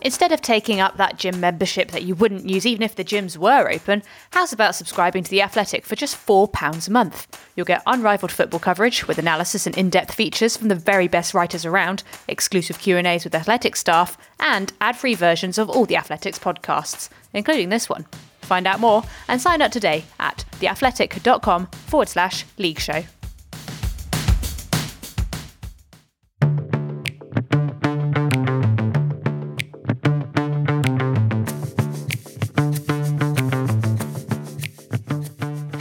Instead of taking up that gym membership that you wouldn't use even if the gyms were open, how's about subscribing to The Athletic for just £4 a month? You'll get unrivaled football coverage with analysis and in-depth features from the very best writers around, exclusive Q&As with Athletic staff, and ad-free versions of all The Athletic's podcasts, including this one. Find out more and sign up today at theathletic.com forward slash league show.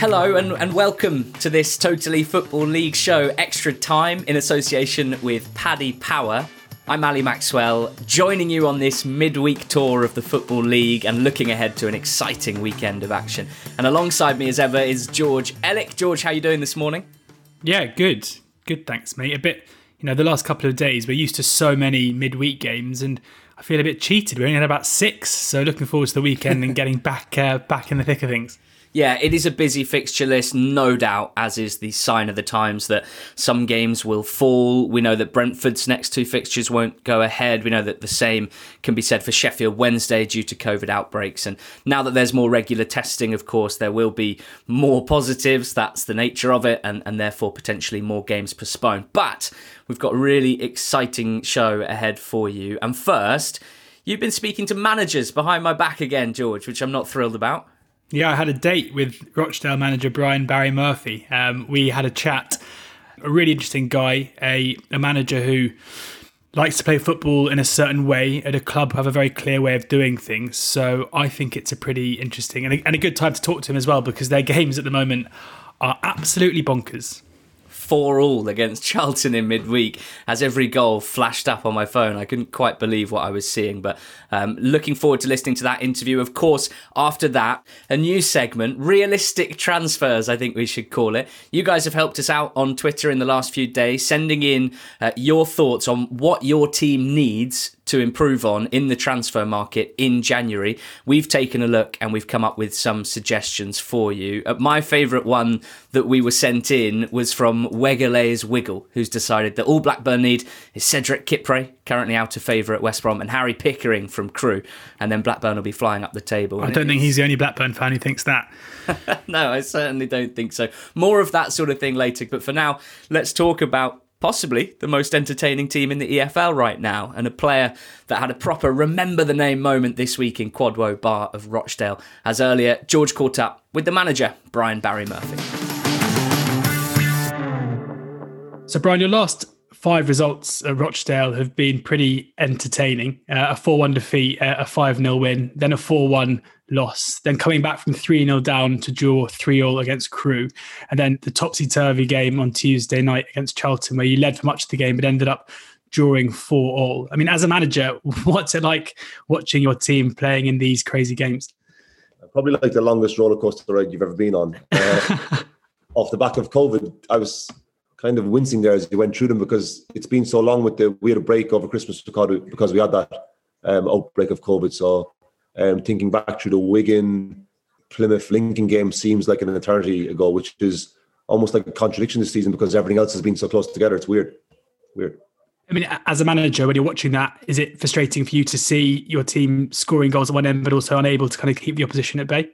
Hello and, and welcome to this Totally Football League show, Extra Time, in association with Paddy Power. I'm Ali Maxwell, joining you on this midweek tour of the Football League and looking ahead to an exciting weekend of action. And alongside me, as ever, is George Elek. George, how you doing this morning? Yeah, good. Good, thanks, mate. A bit, you know, the last couple of days, we're used to so many midweek games and I feel a bit cheated. We only had about six, so looking forward to the weekend and getting back uh, back in the thick of things. Yeah, it is a busy fixture list, no doubt, as is the sign of the times that some games will fall. We know that Brentford's next two fixtures won't go ahead. We know that the same can be said for Sheffield Wednesday due to COVID outbreaks. And now that there's more regular testing, of course, there will be more positives. That's the nature of it, and, and therefore potentially more games postponed. But we've got a really exciting show ahead for you. And first, you've been speaking to managers behind my back again, George, which I'm not thrilled about. Yeah, I had a date with Rochdale manager Brian Barry Murphy. Um, we had a chat. A really interesting guy, a, a manager who likes to play football in a certain way at a club, have a very clear way of doing things. So I think it's a pretty interesting and a, and a good time to talk to him as well because their games at the moment are absolutely bonkers. 4 all against Charlton in midweek as every goal flashed up on my phone. I couldn't quite believe what I was seeing, but um, looking forward to listening to that interview. Of course, after that, a new segment, Realistic Transfers, I think we should call it. You guys have helped us out on Twitter in the last few days, sending in uh, your thoughts on what your team needs to improve on in the transfer market in January. We've taken a look and we've come up with some suggestions for you. Uh, my favourite one that we were sent in was from Wegerle's Wiggle, who's decided that all Blackburn need is Cedric Kipre, currently out of favour at West Brom, and Harry Pickering from Crewe. and then Blackburn will be flying up the table. I don't think he's the only Blackburn fan who thinks that. no, I certainly don't think so. More of that sort of thing later, but for now, let's talk about possibly the most entertaining team in the EFL right now, and a player that had a proper remember the name moment this week in Kwadwo Baah of Rochdale. As earlier, George caught up with the manager, Brian Barry Murphy. So, Brian, your last five results at Rochdale have been pretty entertaining. Uh, a 4 1 defeat, uh, a 5 0 win, then a 4 1 loss, then coming back from 3 0 down to draw 3 0 against Crewe, and then the topsy turvy game on Tuesday night against Charlton, where you led for much of the game but ended up drawing 4 all. I mean, as a manager, what's it like watching your team playing in these crazy games? Probably like the longest roller coaster ride you've ever been on. Uh, off the back of COVID, I was kind of wincing there as you went through them because it's been so long with the we had a break over Christmas because we had that um, outbreak of COVID. So um, thinking back through the Wigan, Plymouth, Lincoln game seems like an eternity ago, which is almost like a contradiction this season because everything else has been so close together. It's weird. Weird. I mean, as a manager, when you're watching that, is it frustrating for you to see your team scoring goals at one end, but also unable to kind of keep the opposition at bay?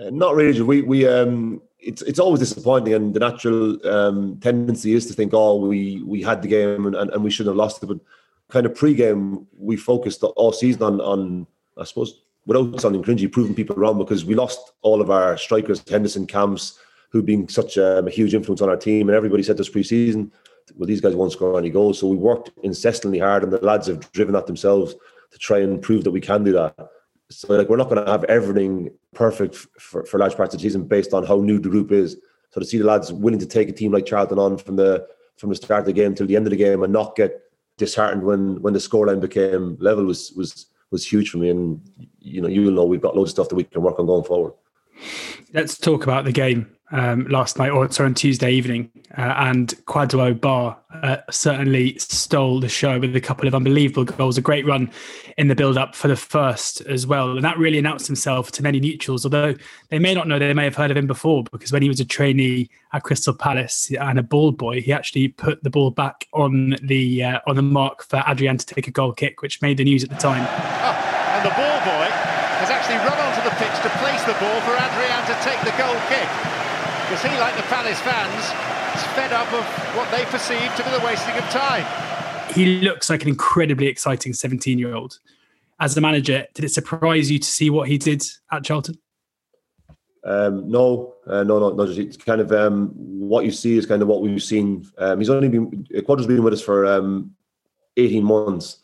Uh, not really. We we um, it's it's always disappointing, and the natural um, tendency is to think, oh, we we had the game and, and, and we shouldn't have lost it. But kind of pre-game, we focused all season on on I suppose without sounding cringy, proving people wrong because we lost all of our strikers, Henderson, Camps, who being such um, a huge influence on our team, and everybody said this pre-season, well, these guys won't score any goals. So we worked incessantly hard, and the lads have driven that themselves to try and prove that we can do that. So like we're not going to have everything perfect for, for large parts of the season based on how new the group is. So to see the lads willing to take a team like Charlton on from the from the start of the game till the end of the game and not get disheartened when when the scoreline became level was was was huge for me. And you know, you'll know we've got loads of stuff that we can work on going forward. Let's talk about the game um, last night, or sorry, on Tuesday evening, uh, and Kwadwo Baah uh, certainly stole the show with a couple of unbelievable goals. A great run in the build-up for the first as well, and that really announced himself to many neutrals. Although they may not know, they may have heard of him before because when he was a trainee at Crystal Palace and a ball boy, he actually put the ball back on the uh, on the mark for Adrian to take a goal kick, which made the news at the time. Oh, and the ball boy has actually run onto the pitch to place the ball for Adrian to take the goal kick because he, like the Palace fans, is fed up of what they perceive to be the wasting of time. He looks like an incredibly exciting 17 year old. As a manager, did it surprise you to see what he did at Charlton? Um, no, uh, no, no, no. Just it's kind of um, what you see is kind of what we've seen. Um, he's only been Kwadwo's been with us for um, eighteen months,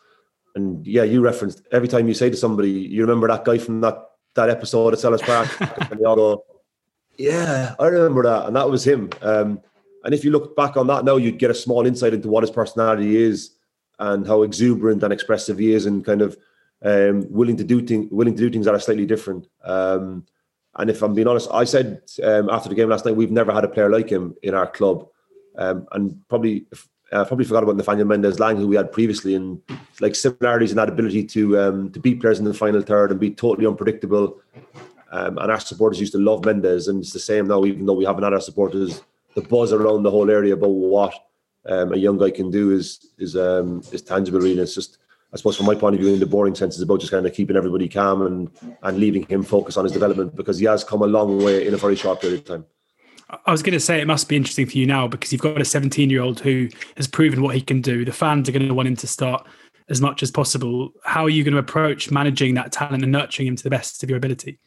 and yeah, you referenced every time you say to somebody, you remember that guy from that that episode at Selhurst Park, and they all go, yeah, I remember that, and that was him. Um, and if you look back on that now, you'd get a small insight into what his personality is and how exuberant and expressive he is, and kind of um, willing to do things, willing to do things that are slightly different. Um, and if I'm being honest, I said um, after the game last night, we've never had a player like him in our club, um, and probably uh, probably forgot about Nathaniel Mendez-Laing, who we had previously, and like similarities in that ability to um, to beat players in the final third and be totally unpredictable um, and our supporters used to love Mendez, and it's the same now. Even though we haven't had our supporters, the buzz around the whole area about what um, a young guy can do is is um, is tangible. Really, it's just I suppose from my point of view, in the boring sense, it's about just kind of keeping everybody calm and and leaving him focus on his development because he has come a long way in a very short period of time. I was going to say it must be interesting for you now because you've got a 17 year old who has proven what he can do. The fans are going to want him to start as much as possible. How are you going to approach managing that talent and nurturing him to the best of your ability?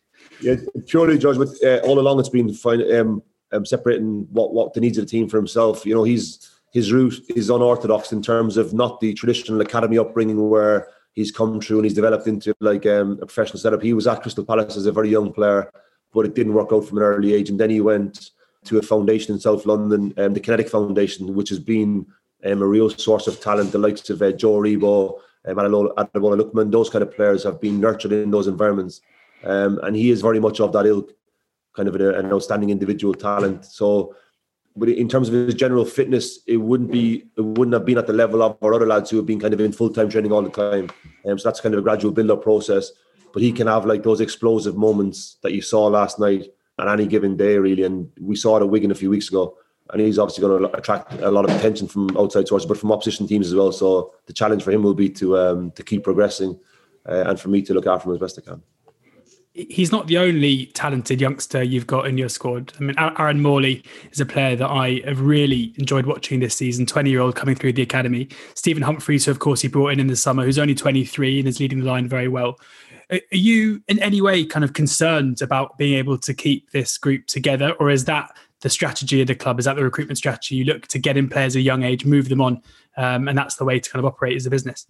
Yeah, purely George. Uh, all along, it's been fine, um, um, separating what what the needs of the team for himself. You know, he's his route is unorthodox in terms of not the traditional academy upbringing where he's come through and he's developed into like um, a professional setup. He was at Crystal Palace as a very young player, but it didn't work out from an early age, and then he went to a foundation in South London, um, the Kinetic Foundation, which has been um, a real source of talent. The likes of uh, Joe Aribo, um, Ademola Lookman, those kind of players have been nurtured in those environments. Um, and he is very much of that ilk, kind of an, an outstanding individual talent. So, but in terms of his general fitness, it wouldn't be it wouldn't have been at the level of our other lads who have been kind of in full time training all the time. Um, so that's kind of a gradual build up process. But he can have like those explosive moments that you saw last night on any given day, really. And we saw it at Wigan a few weeks ago. And he's obviously going to attract a lot of attention from outside sources, but from opposition teams as well. So the challenge for him will be to um, to keep progressing, uh, and for me to look after him as best I can he's not the only talented youngster you've got in your squad. I mean, Aaron Morley is a player that I have really enjoyed watching this season. Twenty-year-old coming through the academy. Stephen Humphrys, who of course he brought in in the summer, who's only twenty-three and is leading the line very well. Are you in any way kind of concerned about being able to keep this group together, or is that the strategy of the club? Is that the recruitment strategy? You look to get in players at a young age, move them on, um, and that's the way to kind of operate as a business.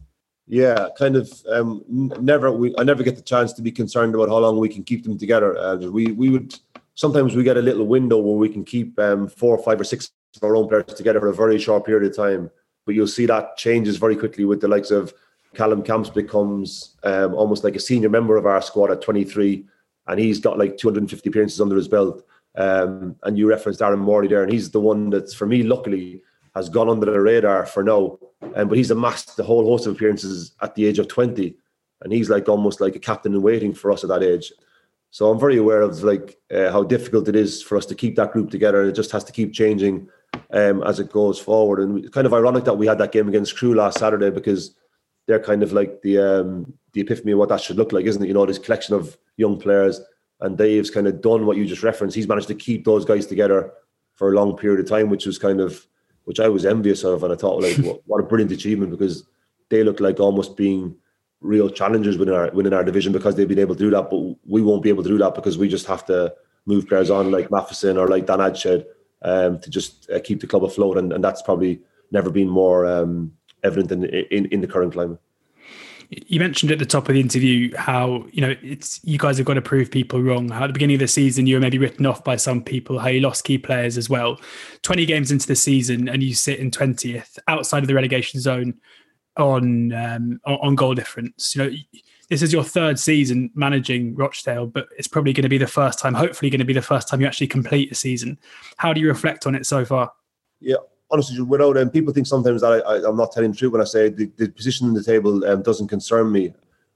Yeah, kind of. Um, never. We, I never get the chance to be concerned about how long we can keep them together. Uh, we we would sometimes we get a little window where we can keep um, four, five, or six of our own players together for a very short period of time. But you'll see that changes very quickly with the likes of Callum Camps becomes um, almost like a senior member of our squad at 23, and he's got like 250 appearances under his belt. Um, and you referenced Aaron Morley there, and he's the one that's for me, luckily, has gone under the radar for now. Um, but he's amassed the whole host of appearances at the age of 20. And he's like almost like a captain in waiting for us at that age. So I'm very aware of like uh, how difficult it is for us to keep that group together. And it just has to keep changing um, as it goes forward. And it's kind of ironic that we had that game against Crewe last Saturday because they're kind of like the um, the epiphany of what that should look like, isn't it? You know, this collection of young players, and Dave's kind of done what you just referenced. He's managed to keep those guys together for a long period of time, which was kind of which I was envious of, and I thought like what, what a brilliant achievement because they look like almost being real challengers within our within our division because they've been able to do that, but we won't be able to do that because we just have to move players on like Matheson or like Dan Adshead um, to just uh, keep the club afloat, and, and that's probably never been more um, evident in, in in the current climate. You mentioned at the top of the interview how you know it's you guys have got to prove people wrong. How at the beginning of the season you were maybe written off by some people. How you lost key players as well. Twenty games into the season and you sit in twentieth outside of the relegation zone on um, on goal difference. You know this is your third season managing Rochdale, but it's probably going to be the first time. Hopefully, going to be the first time you actually complete a season. How do you reflect on it so far? Yeah, honestly, without um, people think sometimes that I, am not telling the truth when I say the, the position in the table um, doesn't concern me.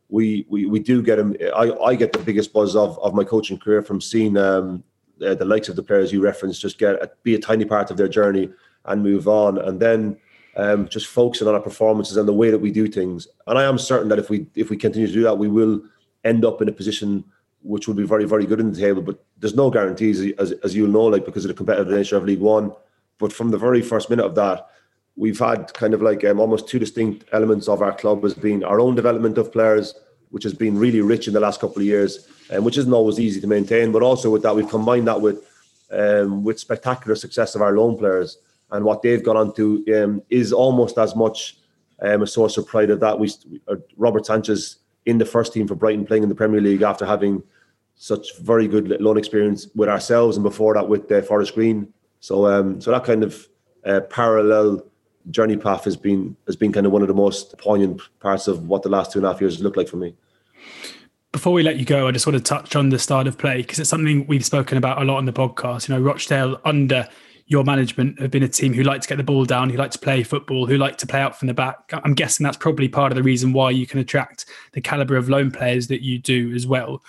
We, we we do get them. I, I get the biggest buzz of, of my coaching career from seeing um, uh, the likes of the players you referenced just get a, be a tiny part of their journey and move on, and then um, just focusing on our performances and the way that we do things. And I am certain that if we if we continue to do that, we will end up in a position which would be very very good in the table. But there's no guarantees, as as you'll know, like because of the competitive nature of League One. But from the very first minute of that, we've had kind of like um, almost two distinct elements of our club as being our own development of players, which has been really rich in the last couple of years, and which isn't always easy to maintain. But also with that, we've combined that with um, with spectacular success of our loan players, and what they've gone on to um, is almost as much um, a source of pride of that. We uh, Robert Sanchez in the first team for Brighton playing in the Premier League after having such very good loan experience with ourselves and before that with uh, Forest Green so um, so that kind of uh, parallel journey path has been has been kind of one of the most poignant parts of what the last two and a half years looked like for me. Before we let you go, I just want to touch on the start of play because it's something we've spoken about a lot on the podcast. You know, Rochdale under your management have been a team who like to get the ball down, who like to play football, who like to play out from the back. I'm guessing that's probably part of the reason why you can attract the caliber of loan players that you do as well.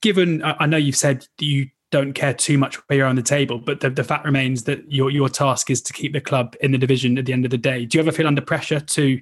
Given, I know you've said you don't care too much where you're on the table. But the, the fact remains that your your task is to keep the club in the division at the end of the day. Do you ever feel under pressure to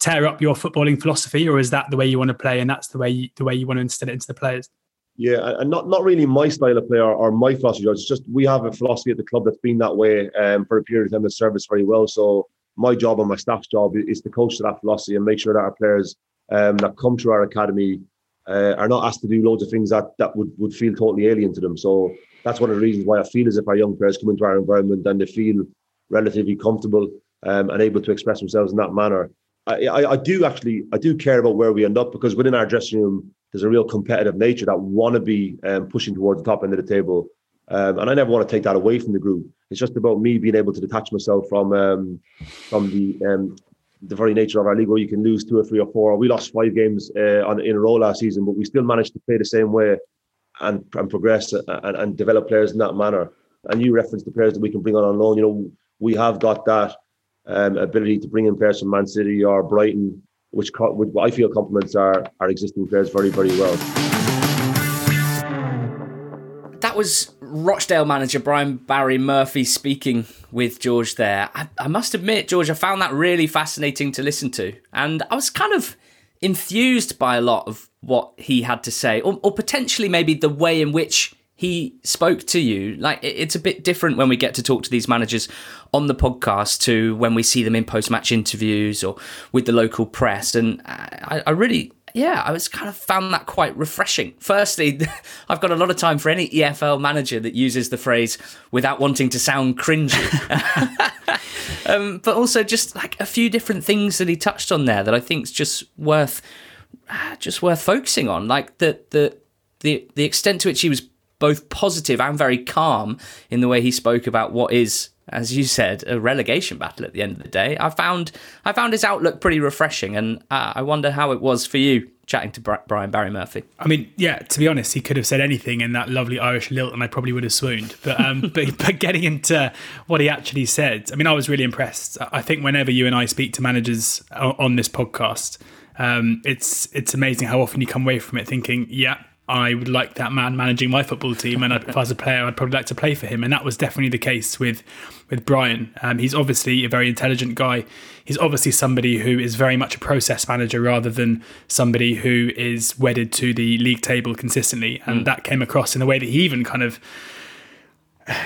tear up your footballing philosophy, or is that the way you want to play and that's the way you, the way you want to instill it into the players? Yeah, and not not really my style of play or, or my philosophy. It's just we have a philosophy at the club that's been that way um, for a period of time that served very well. So my job and my staff's job is to coach to that philosophy and make sure that our players um, that come through our academy uh, are not asked to do loads of things that that would, would feel totally alien to them. So that's one of the reasons why I feel as if our young players come into our environment and they feel relatively comfortable um, and able to express themselves in that manner. I, I, I, do actually I do care about where we end up because within our dressing room there's a real competitive nature that want to be um, pushing towards the top end of the table, um, and I never want to take that away from the group. It's just about me being able to detach myself from um, from the um, the very nature of our league where you can lose two or three or four. We lost five games uh, on, in a row last season, but we still managed to play the same way and, and progress and, and develop players in that manner. And you referenced the players that we can bring on on loan. You know, we have got that um, ability to bring in players from Man City or Brighton, which, which I feel complements our, our existing players very, very well. That was Rochdale manager Brian Barry Murphy speaking with George there. I, I, must admit, George, I found that really fascinating to listen to. And I was kind of enthused by a lot of what he had to say, or, or potentially maybe the way in which he spoke to you. Like, it's a bit different when we get to talk to these managers on the podcast to when we see them in post match interviews or with the local press. And I, I really yeah, I was kind of found that quite refreshing. Firstly, I've got a lot of time for any EFL manager that uses the phrase without wanting to sound cringy. um, but also just like a few different things that he touched on there that I think is just worth just worth focusing on. Like the the the the extent to which he was both positive and very calm in the way he spoke about what is as you said, a relegation battle at the end of the day. I found I found his outlook pretty refreshing, and uh, I wonder how it was for you chatting to Brian Barry Murphy. I mean, yeah, to be honest, he could have said anything in that lovely Irish lilt, and I probably would have swooned. But um, but, but getting into what he actually said, I mean, I was really impressed. I think whenever you and I speak to managers on this podcast, um, it's it's amazing how often you come away from it thinking, yeah, I would like that man managing my football team, and if I was a player, I'd probably like to play for him. And that was definitely the case with with Brian. Um, he's obviously a very intelligent guy. He's obviously somebody who is very much a process manager rather than somebody who is wedded to the league table consistently. And mm. that came across in the way that he even kind of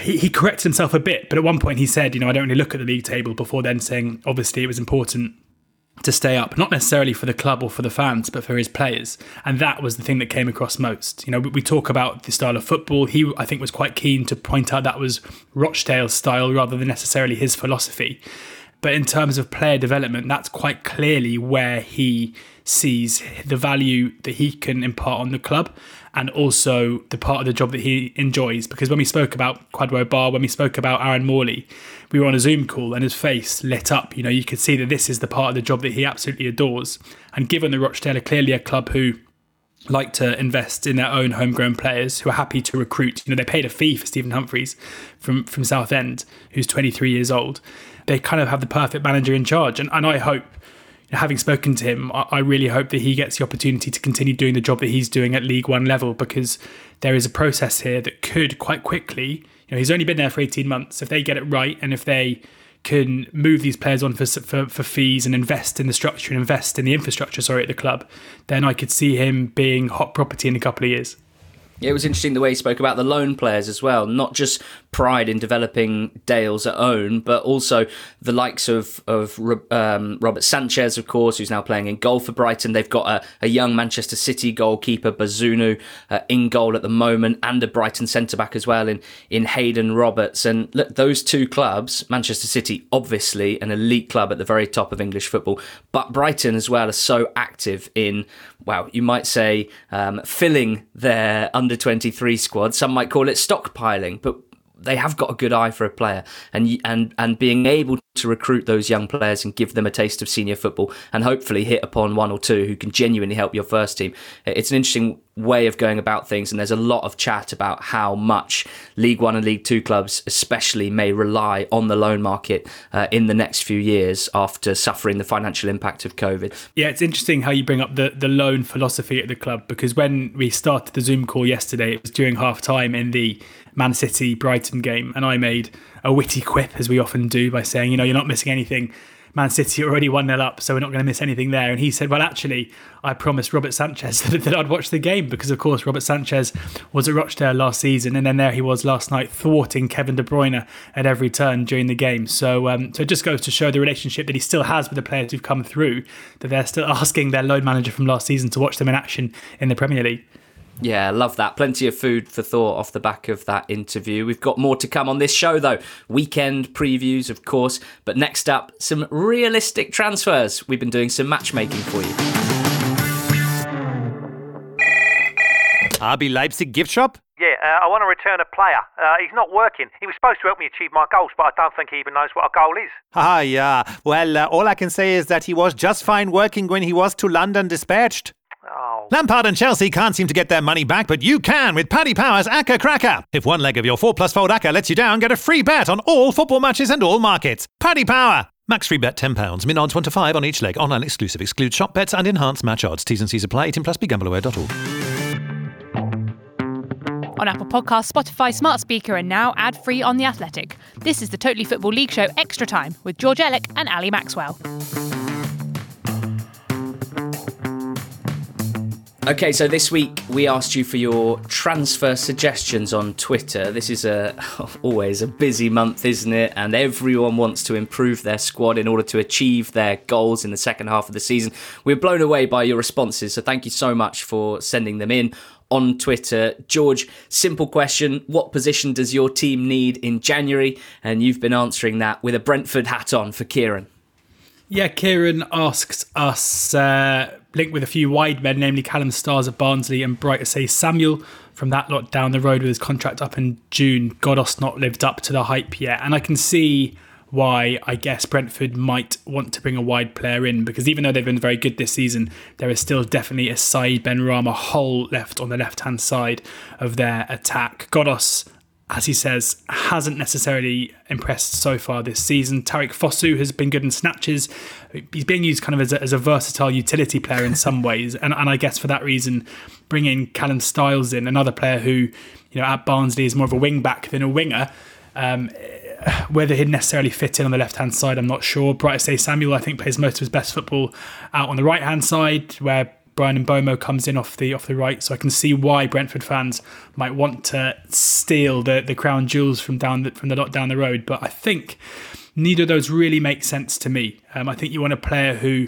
he, he corrects himself a bit, but at one point he said, you know, I don't really look at the league table before then saying, obviously, it was important to stay up, not necessarily for the club or for the fans, but for his players. And that was the thing that came across most. You know, we talk about the style of football. He, I think, was quite keen to point out that was Rochdale's style rather than necessarily his philosophy. But in terms of player development, that's quite clearly where he sees the value that he can impart on the club and also the part of the job that he enjoys. Because when we spoke about Kwadwo Baah, when we spoke about Aaron Morley, we were on a Zoom call and his face lit up. You know, you could see that this is the part of the job that he absolutely adores. And given the Rochdale are clearly a club who like to invest in their own homegrown players who are happy to recruit. You know, they paid a fee for Stephen Humphrys from from Southend, who's 23 years old. They kind of have the perfect manager in charge, and, and I hope having spoken to him, I really hope that he gets the opportunity to continue doing the job that he's doing at League One level because there is a process here that could quite quickly. You know, he's only been there for 18 months. If they get it right and if they can move these players on for, for, for fees and invest in the structure and invest in the infrastructure, sorry, at the club, then I could see him being hot property in a couple of years. It was interesting the way he spoke about the loan players as well, not just pride in developing Dales at own, but also the likes of of um, Robert Sanchez, of course, who's now playing in goal for Brighton. They've got a, a young Manchester City goalkeeper, Bazunu, uh, in goal at the moment, and a Brighton centre back as well in in Haydon Roberts. And look, those two clubs, Manchester City, obviously an elite club at the very top of English football, but Brighton as well are so active in, wow, you might say, um, filling their under 23 squad. Some might call it stockpiling, but they have got a good eye for a player and and and being able to recruit those young players and give them a taste of senior football and hopefully hit upon one or two who can genuinely help your first team. It's an interesting way of going about things and there's a lot of chat about how much League 1 and League 2 clubs especially may rely on the loan market uh, in the next few years after suffering the financial impact of covid. Yeah it's interesting how you bring up the the loan philosophy at the club because when we started the zoom call yesterday it was during half time in the Man City Brighton game, and I made a witty quip, as we often do, by saying, you know, you're not missing anything. Man City already 1 0 up, so we're not going to miss anything there. And he said, Well, actually, I promised Robert Sanchez that, that, I'd watch the game because, of course, Robert Sanchez was at Rochdale last season, and then there he was last night thwarting Kevin De Bruyne at every turn during the game. So, um, so it just goes to show the relationship that he still has with the players who've come through, that they're still asking their loan manager from last season to watch them in action in the Premier League. Yeah, love that. Plenty of food for thought off the back of that interview. We've got more to come on this show, though. Weekend previews, of course. But next up, some realistic transfers. We've been doing some matchmaking for you. RB Leipzig gift shop? Yeah, uh, I want to return a player. Uh, he's not working. He was supposed to help me achieve my goals, but I don't think he even knows what a goal is. Ah, yeah. Well, uh, all I can say is that he was just fine working when he was to London dispatched. Oh. Lampard and Chelsea can't seem to get their money back, but you can with Paddy Power's Acca Cracker. If one leg of your 4 plus fold Acca lets you down, get a free bet on all football matches and all markets. Paddy Power! Max free bet £10. Min odds 1 to 5 on each leg. Online exclusive. Excludes shop bets and enhanced match odds. T's and C's apply. 18 plus begambleaware.org. On Apple Podcasts, Spotify, Smart Speaker, and now ad free on The Athletic. This is the Totally Football League Show Extra Time with George Elek and Ali Maxwell. Okay, so this week we asked you for your transfer suggestions on Twitter. This is a always a busy month, isn't it? And everyone wants to improve their squad in order to achieve their goals in the second half of the season. We're blown away by your responses, so thank you so much for sending them in on Twitter. George, simple question. What position does your team need in January? And you've been answering that with a Brentford hat on for Kieran. Yeah, Kieran asks us, uh, linked with a few wide men, namely Callum Styles of Barnsley and Bright Osayi-Samuel from that lot down the road with his contract up in June. Ghoddos not lived up to the hype yet. And I can see why I guess Brentford might want to bring a wide player in because even though they've been very good this season, there is still definitely a Said Benrahma hole left on the left hand side of their attack. Ghoddos as he says, hasn't necessarily impressed so far this season. Tariq Fosu has been good in snatches. He's being used kind of as a, as a versatile utility player in some ways. And, and I guess for that reason, bringing Callum Styles in, another player who, you know, at Barnsley is more of a wing back than a winger. Um, whether he'd necessarily fit in on the left hand side, I'm not sure. Bright say Samuel, I think, plays most of his best football out on the right hand side, where Bryan Mbeumo comes in off the off the right, so I can see why Brentford fans might want to steal the, the crown jewels from down the, from the lot down the road. But I think neither of those really make sense to me. Um, I think you want a player who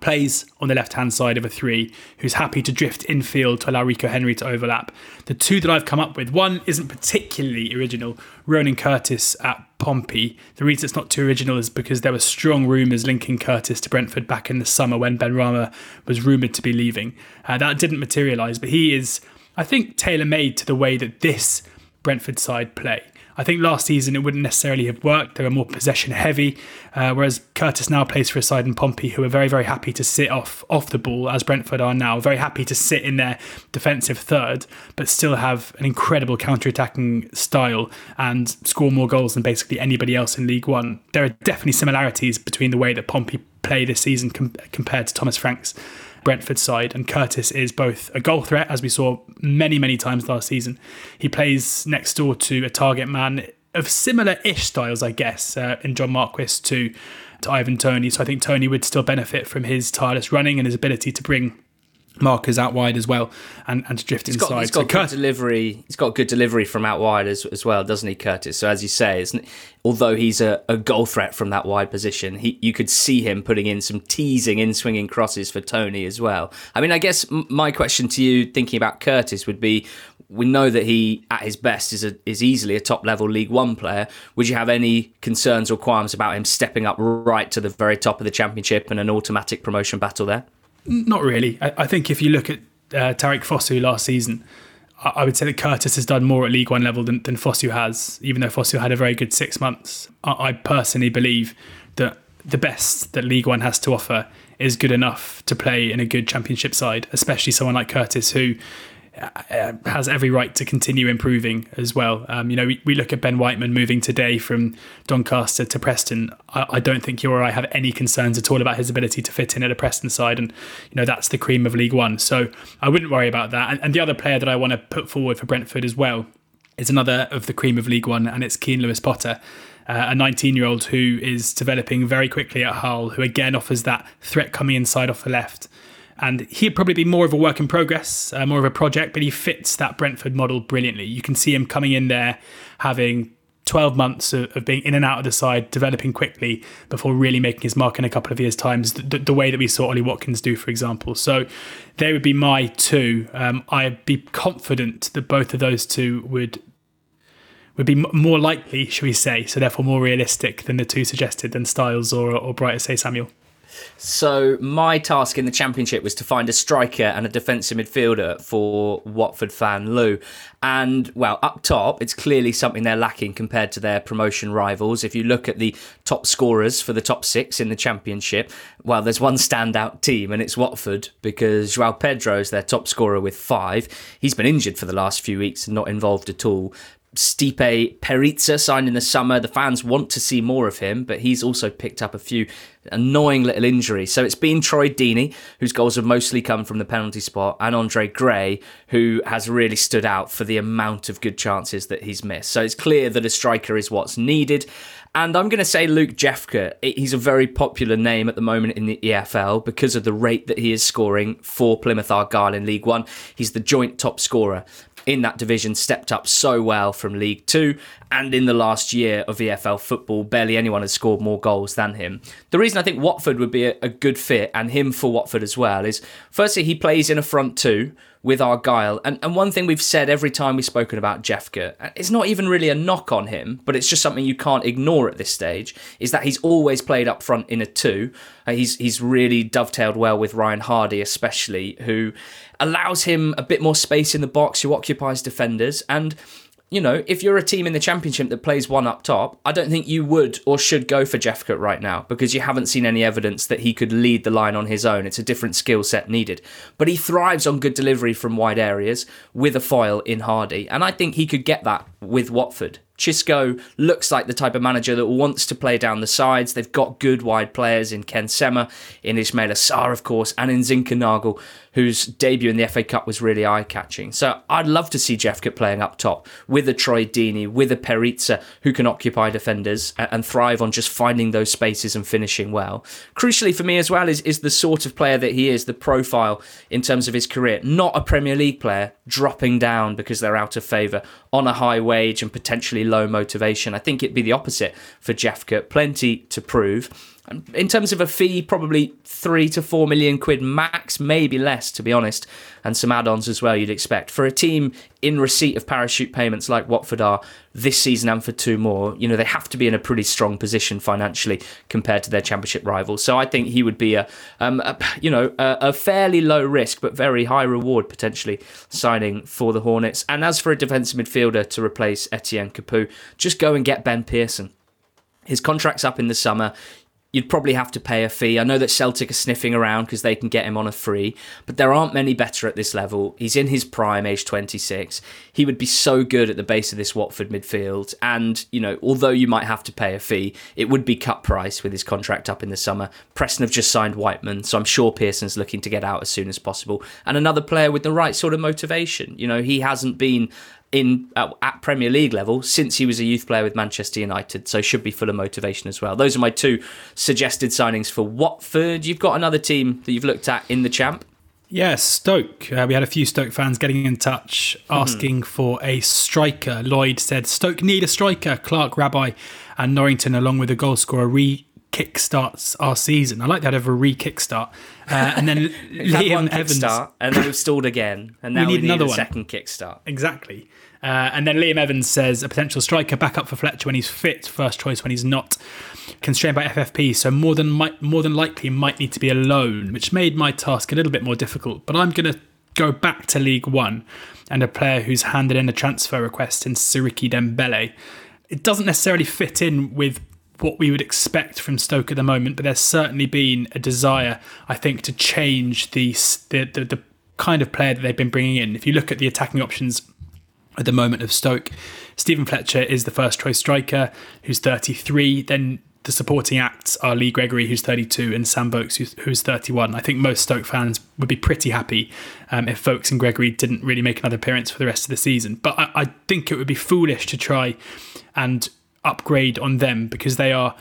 plays on the left hand side of a three, who's happy to drift infield to allow Rico Henry to overlap. The two that I've come up with, one isn't particularly original, Ronan Curtis at Pompey. The reason it's not too original is because there were strong rumours linking Curtis to Brentford back in the summer when Benrahma was rumoured to be leaving. Uh, that didn't materialise, but he is, I think, tailor made to the way that this Brentford side play. I think last season it wouldn't necessarily have worked. They were more possession heavy, uh, whereas Curtis now plays for a side in Pompey who are very, very happy to sit off off the ball, as Brentford are now, very happy to sit in their defensive third, but still have an incredible counter-attacking style and score more goals than basically anybody else in League One. There are definitely similarities between the way that Pompey play this season com- compared to Thomas Frank's Brentford side, and Curtis is both a goal threat, as we saw many, many times last season. He plays next door to a target man of similar-ish styles, I guess, uh, in John Marquis to to Ivan Toney. So I think Toney would still benefit from his tireless running and his ability to bring markers out wide as well and, and to drift he's inside. Got, he's got so good Kurt- delivery. He's got good delivery from out wide as, as well, doesn't he, Curtis? So as you say, although he's a, a goal threat from that wide position, he you could see him putting in some teasing in swinging crosses for Toney as well. I mean, I guess my question to you, thinking about Curtis, would be: we know that he, at his best, is a, is easily a top level League One player. Would you have any concerns or qualms about him stepping up right to the very top of the Championship and an automatic promotion battle there? Not really. I, I think if you look at uh, Tariq Fosu last season, I, I, would say that Curtis has done more at League One level than, than Fosu has, even though Fosu had a very good six months. I, I personally believe that the best that League One has to offer is good enough to play in a good championship side, especially someone like Curtis, who has every right to continue improving as well. Um, you know, we, we look at Ben Whiteman moving today from Doncaster to Preston. I, I, don't think you or I have any concerns at all about his ability to fit in at a Preston side, and you know that's the cream of League One. So I wouldn't worry about that. And, and the other player that I want to put forward for Brentford as well is another of the cream of League One, and it's Keane Lewis Potter. Uh, a 19 year old who is developing very quickly at Hull, who again offers that threat coming inside off the left and he'd probably be more of a work in progress, uh, more of a project, but he fits that Brentford model brilliantly. You can see him coming in there, having 12 months of, of, being in and out of the side, developing quickly before really making his mark in a couple of years' times, the, the way that we saw Ollie Watkins do, for example. So they would be my two. Um, I'd be confident that both of those two would would be more likely, should we say, so therefore more realistic than the two suggested than Styles or, or Bright Osayi-Samuel. So my task in the championship was to find a striker and a defensive midfielder for Watford fan Lou. And well, up top, it's clearly something they're lacking compared to their promotion rivals. If you look at the top scorers for the top six in the championship, well, there's one standout team, and it's Watford because Joao Pedro is their top scorer with five. He's been injured for the last few weeks and not involved at all. Stipe Perica signed in the summer. The fans want to see more of him, but he's also picked up a few annoying little injury. So it's been Troy Deeney, whose goals have mostly come from the penalty spot, and Andre Gray, who has really stood out for the amount of good chances that he's missed. So it's clear that a striker is what's needed. And I'm going to say Luke Jephcott. He's a very popular name at the moment in the EFL because of the rate that he is scoring for Plymouth Argyle in League One. He's the joint top scorer in that division stepped up so well from League Two, and in the last year of EFL football, barely anyone has scored more goals than him. The reason I think Watford would be a, good fit, and him for Watford as well, is firstly, he plays in a front two with Argyle. And, and one thing we've said every time we've spoken about Jephcott, it's not even really a knock on him, but it's just something you can't ignore at this stage, is that he's always played up front in a two. Uh, he's, he's really dovetailed well with Ryan Hardy, especially, who allows him a bit more space in the box, who occupies defenders. And you know, if you're a team in the championship that plays one up top, I don't think you would or should go for Jephcott right now because you haven't seen any evidence that he could lead the line on his own. It's a different skill set needed. But he thrives on good delivery from wide areas with a foil in Hardy. And I think he could get that with Watford. Xisco looks like the type of manager that wants to play down the sides. They've got good wide players in Ken Sema, in Ismail Sarr, of course, and in Zinckernagel, whose debut in the FA Cup was really eye catching. So I'd love to see Jeff Jephcott playing up top with a Troy Deeney, with a Perica who can occupy defenders and thrive on just finding those spaces and finishing well. Crucially for me as well is, is the sort of player that he is, the profile in terms of his career. Not a Premier League player dropping down because they're out of favour on a high wage and potentially low motivation. I think it'd be the opposite for Jeff Jephcott. Plenty to prove. In terms of a fee, probably three to four million quid max, maybe less, to be honest, and some add ons as well, you'd expect. For a team in receipt of parachute payments like Watford are this season and for two more, you know, they have to be in a pretty strong position financially compared to their championship rivals. So I think he would be a, um, a you know, a, a fairly low risk but very high reward potentially signing for the Hornets. And as for a defensive midfielder to replace Etienne Capoue, just go and get Ben Pearson. His contract's up in the summer you'd probably have to pay a fee. I know that Celtic are sniffing around because they can get him on a free, but there aren't many better at this level. He's in his prime, age 26. He would be so good at the base of this Watford midfield. And, you know, although you might have to pay a fee, it would be cut price with his contract up in the summer. Preston have just signed Whiteman, so I'm sure Pearson's looking to get out as soon as possible. And another player with the right sort of motivation. You know, he hasn't been in at, at, Premier League level since he was a youth player with Manchester United, so should be full of motivation as well. Those are my two suggested signings for Watford. You've got another team that you've looked at in the champ. Yeah, Stoke. Uh, we had a few Stoke fans getting in touch asking mm-hmm. for a striker. Lloyd said Stoke need a striker. Clark Rabbi and Norrington, along with a goal scorer, re kickstarts our season. I like that of a re kickstart. Uh, and then Liam Evans. And then we've stalled again. And now we need, we need another second kickstart. Exactly. Uh, and then Liam Evans says a potential striker backup for Fletcher when he's fit, first choice when he's not. Constrained by FFP, so more than might, more than likely might need to be a loan, which made my task a little bit more difficult. But I'm going to go back to League One and a player who's handed in a transfer request in Siriki Dembele. It doesn't necessarily fit in with what we would expect from Stoke at the moment, but there's certainly been a desire, I think, to change the, the, the, the kind of player that they've been bringing in. If you look at the attacking options at the moment of Stoke. Steven Fletcher is the first choice striker, who's 33. Then the supporting acts are Lee Gregory, who's 32, and Sam Vokes, who's, who's 31. I think most Stoke fans would be pretty happy um, if Vokes and Gregory didn't really make another appearance for the rest of the season. But I, I think it would be foolish to try and upgrade on them because they are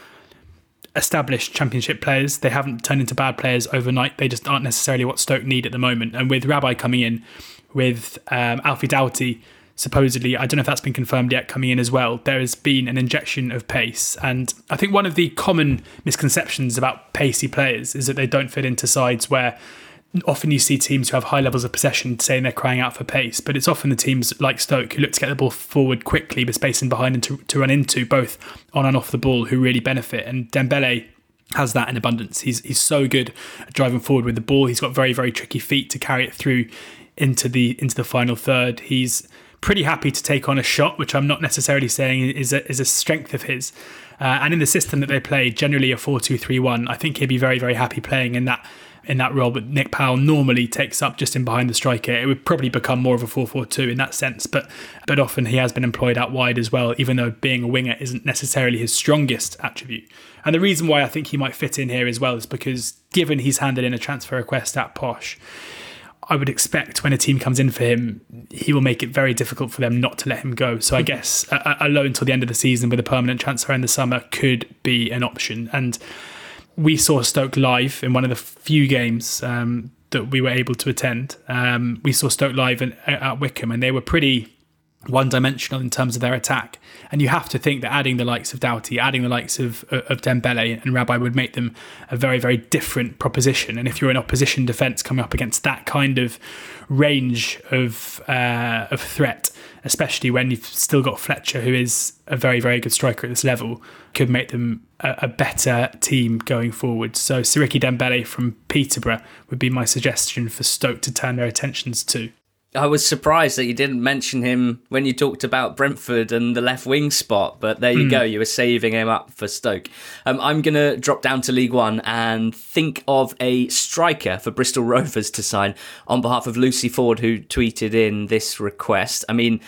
established championship players. They haven't turned into bad players overnight. They just aren't necessarily what Stoke need at the moment. And with Rabbi coming in, with um, Alfie Doughty supposedly, I don't know if that's been confirmed yet, coming in as well, there has been an injection of pace. And I think one of the common misconceptions about pacey players is that they don't fit into sides where often you see teams who have high levels of possession saying they're crying out for pace, but it's often the teams like Stoke who look to get the ball forward quickly, but spacing behind and to, to run into, both on and off the ball, who really benefit. And Dembele has that in abundance. He's he's so good at driving forward with the ball. He's got very very tricky feet to carry it through into the into the final third. He's pretty happy to take on a shot, which I'm not necessarily saying is a, is a strength of his. Uh, and in the system that they play, generally a 4 2 3 1, I think he'd be very, very happy playing in that in that role. But Nick Powell normally takes up just in behind the striker. It would probably become more of a 4 4 2 in that sense. But, but often he has been employed out wide as well, even though being a winger isn't necessarily his strongest attribute. And the reason why I think he might fit in here as well is because given he's handed in a transfer request at Posh, I would expect when a team comes in for him, he will make it very difficult for them not to let him go. So I hmm. guess a, a loan until the end of the season with a permanent transfer in the summer could be an option. And we saw Stoke live in one of the few games um, that we were able to attend. Um, we saw Stoke live in, at Wycombe, and they were pretty one dimensional in terms of their attack. And you have to think that adding the likes of Doughty, adding the likes of, of Dembele and Rabbi would make them a very, very different proposition. And if you're an opposition defence coming up against that kind of range of, uh, of threat, especially when you've still got Fletcher, who is a very, very good striker at this level, could make them a, a better team going forward. So Siriki Dembele from Peterborough would be my suggestion for Stoke to turn their attentions to. I was surprised that you didn't mention him when you talked about Brentford and the left wing spot, but there you Mm. go. You were saving him up for Stoke. Um, I'm going to drop down to League One and think of a striker for Bristol Rovers to sign on behalf of Lucy Ford, who tweeted in this request. I mean,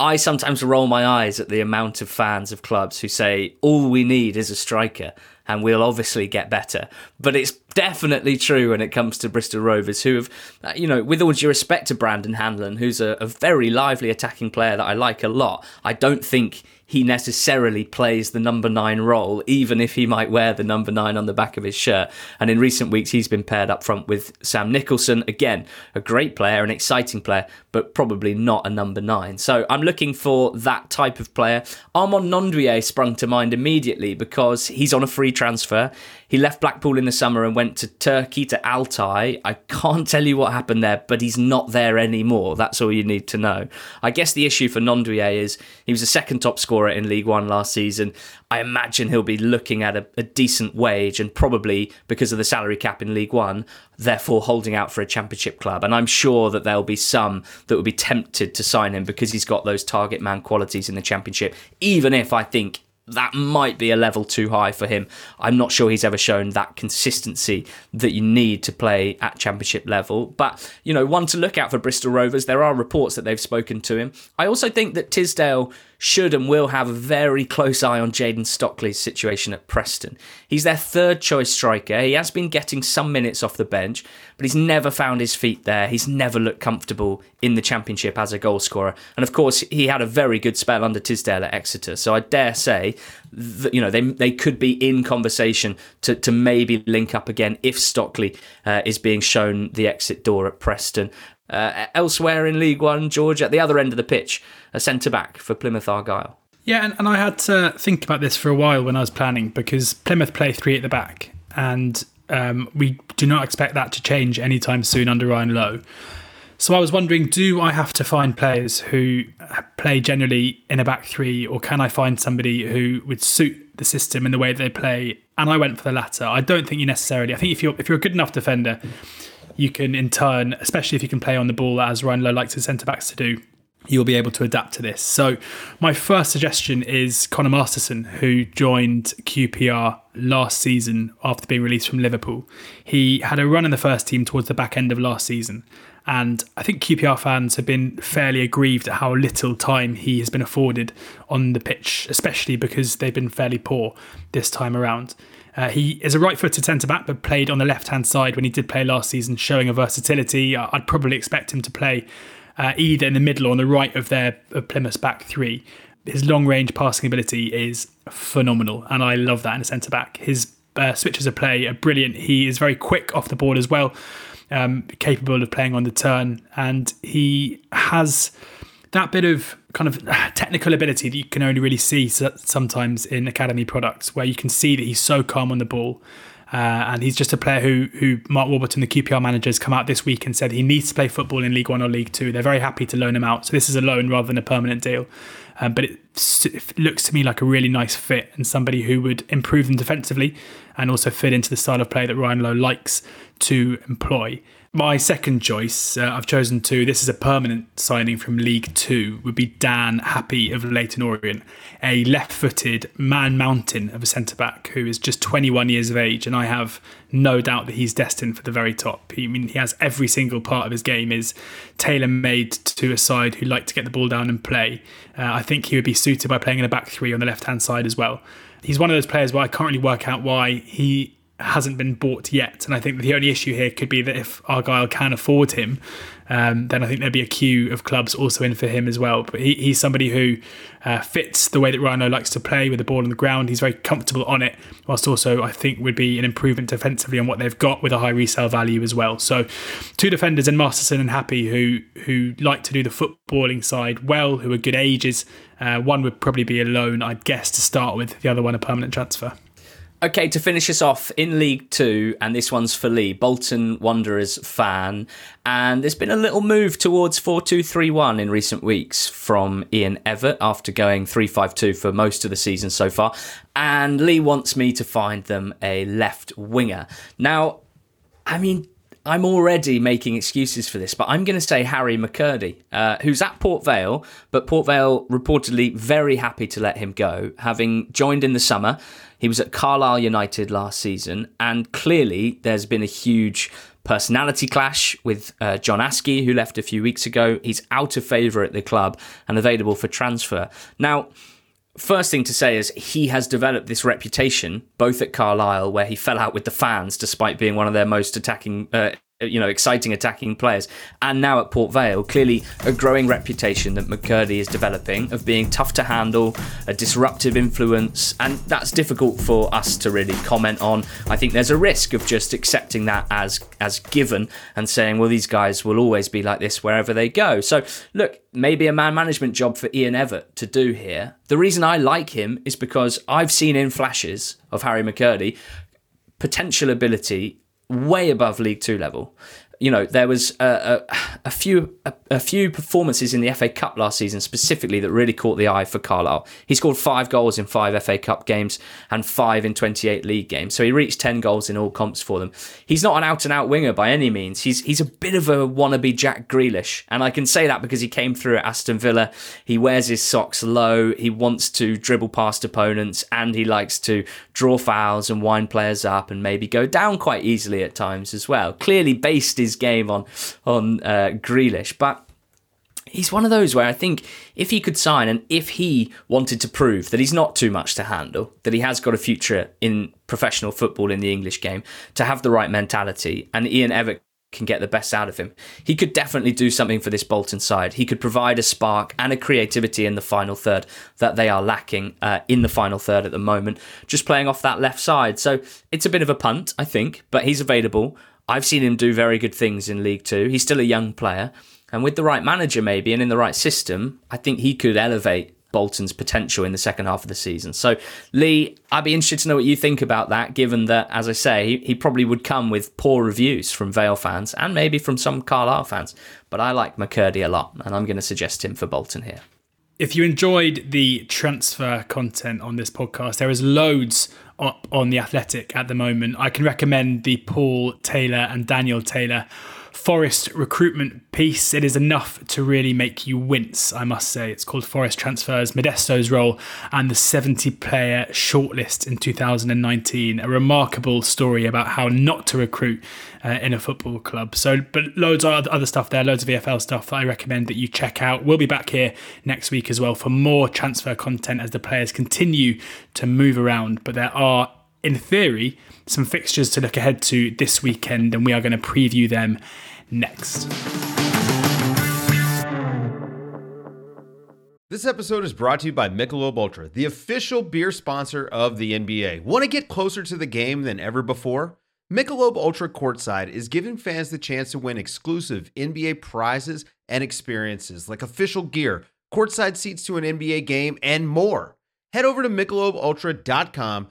I sometimes roll my eyes at the amount of fans of clubs who say all we need is a striker and we'll obviously get better. But it's definitely true when it comes to Bristol Rovers, who have, uh, you know, with all due respect to Brandon Hanlon, who's a, a very lively attacking player that I like a lot, I don't think he necessarily plays the number nine role, even if he might wear the number nine on the back of his shirt. And in recent weeks, he's been paired up front with Sam Nicholson. Again, a great player, an exciting player, but probably not a number nine. So I'm looking for that type of player. Armand Gnanduillet sprung to mind immediately because he's on a free transfer. He left Blackpool in the summer and went to Turkey to Altay. I can't tell you what happened there, but he's not there anymore. That's all you need to know. I guess the issue for Gnanduillet is he was a second top scorer in League One last season. I imagine he'll be looking at a, a decent wage and probably because of the salary cap in League One, therefore holding out for a championship club. And I'm sure that there'll be some that will be tempted to sign him because he's got those target man qualities in the championship, even if I think that might be a level too high for him. I'm not sure he's ever shown that consistency that you need to play at championship level. But, you know, one to look out for Bristol Rovers. There are reports that they've spoken to him. I also think that Tisdale should and will have a very close eye on Jayden Stockley's situation at Preston. He's their third choice striker. He has been getting some minutes off the bench, but he's never found his feet there. He's never looked comfortable in the championship as a goal scorer. And of course, he had a very good spell under Tisdale at Exeter. So I dare say that, you know, they, they could be in conversation to, to maybe link up again if Stockley uh, is being shown the exit door at Preston. Uh, elsewhere in League One, George, at the other end of the pitch, a centre back for Plymouth Argyle. Yeah, and, and I had to think about this for a while when I was planning because Plymouth play three at the back, and um, we do not expect that to change anytime soon under Ryan Lowe. So I was wondering, do I have to find players who play generally in a back three, or can I find somebody who would suit the system and the way they play? And I went for the latter. I don't think you necessarily. I think if you're if you're a good enough defender, you can in turn, especially if you can play on the ball as Ryan Lowe likes his centre backs to do, you'll be able to adapt to this. So, my first suggestion is Conor Masterson, who joined QPR last season after being released from Liverpool. He had a run in the first team towards the back end of last season. And I think QPR fans have been fairly aggrieved at how little time he has been afforded on the pitch, especially because they've been fairly poor this time around. Uh, he is a right footed centre back, but played on the left hand side when he did play last season, showing a versatility. I'd probably expect him to play uh, either in the middle or on the right of their of Plymouth's back three. His long range passing ability is phenomenal, and I love that in a centre back. His uh, switches of play are brilliant. He is very quick off the board as well, um, capable of playing on the turn, and he has that bit of kind of technical ability that you can only really see sometimes in academy products, where you can see that he's so calm on the ball. Uh, and he's just a player who, who Mark Warburton, the QPR manager, has come out this week and said he needs to play football in League One or League Two. They're very happy to loan him out. So this is a loan rather than a permanent deal. Um, but it, it looks to me like a really nice fit and somebody who would improve them defensively and also fit into the style of play that Ryan Lowe likes to employ. My second choice, uh, I've chosen to, this is a permanent signing from League Two, would be Dan Happy of Leyton Orient, a left footed man mountain of a centre back who is just 21 years of age. And I have no doubt that he's destined for the very top. He, I mean, he has every single part of his game is tailor made to a side who like to get the ball down and play. Uh, I think he would be suited by playing in a back three on the left hand side as well. He's one of those players where I can't really work out why he hasn't been bought yet. And I think the only issue here could be that if Argyle can afford him, um, then I think there'd be a queue of clubs also in for him as well. But he, he's somebody who uh, fits the way that Ryan Lowe likes to play with the ball on the ground. He's very comfortable on it, whilst also I think would be an improvement defensively on what they've got with a high resale value as well. So two defenders in Masterson and Happy who who like to do the footballing side well, who are good ages. Uh, one would probably be a loan, I'd guess, to start with. The other one a permanent transfer. Okay, to finish us off in League Two, and this one's for Lee, Bolton Wanderers fan. And there's been a little move towards 4 2 3 1 in recent weeks from Ian Evatt after going 3 5 2 for most of the season so far. And Lee wants me to find them a left winger. Now, I mean, I'm already making excuses for this, but I'm going to say Harry McKirdy, uh, who's at Port Vale, but Port Vale reportedly very happy to let him go, having joined in the summer. He was at Carlisle United last season, and clearly there's been a huge personality clash with uh, John Askey, who left a few weeks ago. He's out of favour at the club and available for transfer. Now, first thing to say is he has developed this reputation both at Carlisle, where he fell out with the fans despite being one of their most attacking. Uh, Uh, you know, exciting attacking players. And now at Port Vale, clearly a growing reputation that McKirdy is developing of being tough to handle, a disruptive influence, and that's difficult for us to really comment on. I think there's a risk of just accepting that as as given and saying, well, these guys will always be like this wherever they go. So look, maybe a man management job for Ian Evatt to do here. The reason I like him is because I've seen in flashes of Harry McKirdy potential ability way above League Two level you know, there was a, a, a few a, a, few performances in the FA Cup last season specifically that really caught the eye for Carlisle. He scored five goals in five FA Cup games and five in 28 league games, so he reached 10 goals in all comps for them. He's not an out and out winger by any means. He's he's a bit of a wannabe Jack Grealish, and I can say that because he came through at Aston Villa. He wears his socks low. He wants to dribble past opponents, and he likes to draw fouls and wind players up, and maybe go down quite easily at times as well. Clearly based his game on on uh, Grealish, but he's one of those where I think if he could sign and if he wanted to prove that he's not too much to handle, that he has got a future in professional football in the English game, to have the right mentality, and Ian Evatt can get the best out of him. He could definitely do something for this Bolton side. He could provide a spark and a creativity in the final third that they are lacking uh, in the final third at the moment, just playing off that left side. So it's a bit of a punt, I think, but he's available. I've seen him do very good things in League Two. He's still a young player. And with the right manager, maybe, and in the right system, I think he could elevate Bolton's potential in the second half of the season. So, Lee, I'd be interested to know what you think about that, given that, as I say, he, probably would come with poor reviews from Vale fans and maybe from some Carlisle fans. But I like McKirdy a lot, and I'm going to suggest him for Bolton here. If you enjoyed the transfer content on this podcast, there is loads up on the Athletic at the moment. I can recommend the Paul Taylor and Daniel Taylor Forest recruitment piece. It is enough to really make you wince, I must say. It's called Forest Transfers, Modesto's role, and the 70 player shortlist in 2019. A remarkable story about how not to recruit uh, in a football club. So, but loads of other stuff there, loads of EFL stuff that I recommend that you check out. We'll be back here next week as well for more transfer content as the players continue to move around. But there are, in theory, some fixtures to look ahead to this weekend, and we are going to preview them next. This episode is brought to you by Michelob Ultra, the official beer sponsor of the NBA. Want to get closer to the game than ever before? Michelob Ultra Courtside is giving fans the chance to win exclusive NBA prizes and experiences like official gear, courtside seats to an NBA game, and more. Head over to michelobultra.com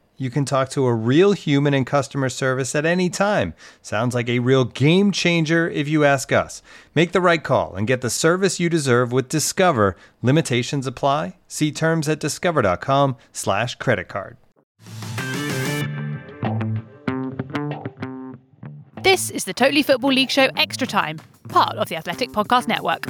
You can talk to a real human in customer service at any time. Sounds like a real game changer if you ask us. Make the right call and get the service you deserve with Discover. Limitations apply. See terms at discover.com/slash credit card. This is the Totally Football League Show Extra Time, part of the Athletic Podcast Network.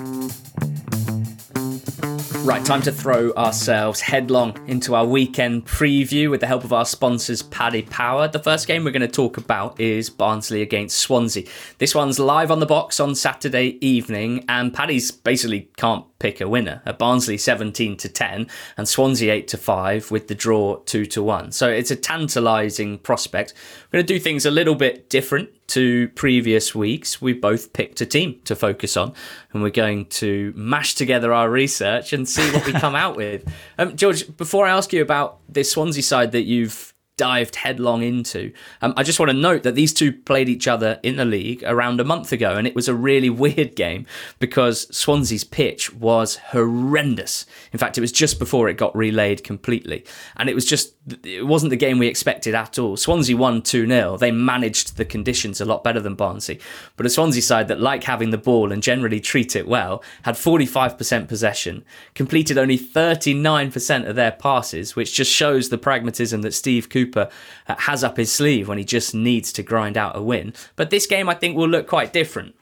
Right, time to throw ourselves headlong into our weekend preview with the help of our sponsors, Paddy Power. The first game we're going to talk about is Barnsley against Swansea. This one's live on the box on Saturday evening, and Paddy's basically can't pick a winner. A Barnsley 17 to 10 and Swansea 8 to 5 with the draw 2 to 1. So it's a tantalizing prospect. We're going to do things a little bit different to previous weeks. We both picked a team to focus on and we're going to mash together our research and see what we come out with. Um, George, before I ask you about this Swansea side that you've dived headlong into. Um, I just want to note that these two played each other in the league around a month ago, and it was a really weird game because Swansea's pitch was horrendous. In fact, it was just before it got relayed completely, and it was just it wasn't the game we expected at all. Swansea won 2 0. They managed the conditions a lot better than Barnsley, but a Swansea side that like having the ball and generally treat it well had 45% possession, completed only 39% of their passes, which just shows the pragmatism that Steve Cooper Cooper uh, has up his sleeve when he just needs to grind out a win. But this game, I think, will look quite different.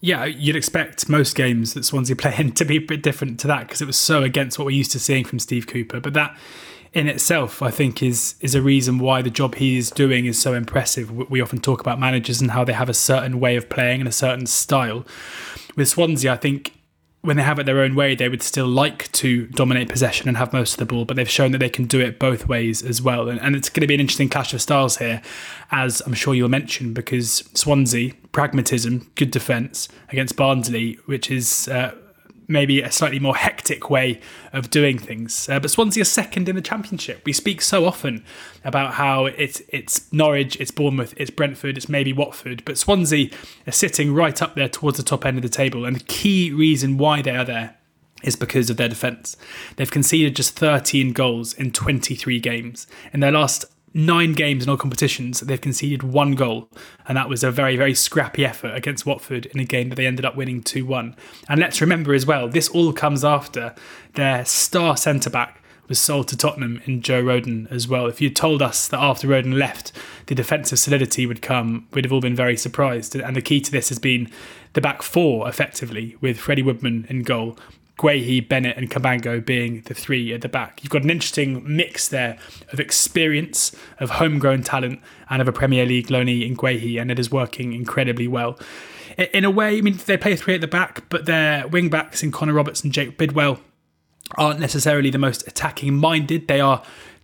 Yeah, you'd expect most games that Swansea play in to be a bit different to that because it was so against what we're used to seeing from Steve Cooper. But that in itself, I think, is is a reason why the job he is doing is so impressive. We often talk about managers and how they have a certain way of playing and a certain style. With Swansea, I think when they have it their own way, they would still like to dominate possession and have most of the ball, but they've shown that they can do it both ways as well. And, and, it's going to be an interesting clash of styles here, as I'm sure you'll mention, because Swansea, pragmatism, good defence against Barnsley, which is uh, maybe a slightly more hectic way of doing things. Uh, but Swansea are second in the championship. We speak so often about how it's it's Norwich, it's Bournemouth, it's Brentford, it's maybe Watford, but Swansea are sitting right up there towards the top end of the table. And the key reason why they are there is because of their defence. They've conceded just 13 goals in 23 games. In their last nine games in all competitions, they've conceded one goal, and that was a very, very scrappy effort against Watford in a game that they ended up winning 2 1. And let's remember as well, this all comes after their star centre back was sold to Tottenham in Joe Rodon as well. If you'd told us that after Rodon left, the defensive solidity would come, we'd have all been very surprised. And the key to this has been the back four, effectively, with Freddie Woodman in goal, Guehi, Bennett, and Cabango being the three at the back. You've got an interesting mix there of experience, of homegrown talent, and of a Premier League loanee in Guehi, and it is working incredibly well. In a way, I mean, they play three at the back, but their wing backs in Connor Roberts and Jake Bidwell aren't necessarily the most attacking minded. They are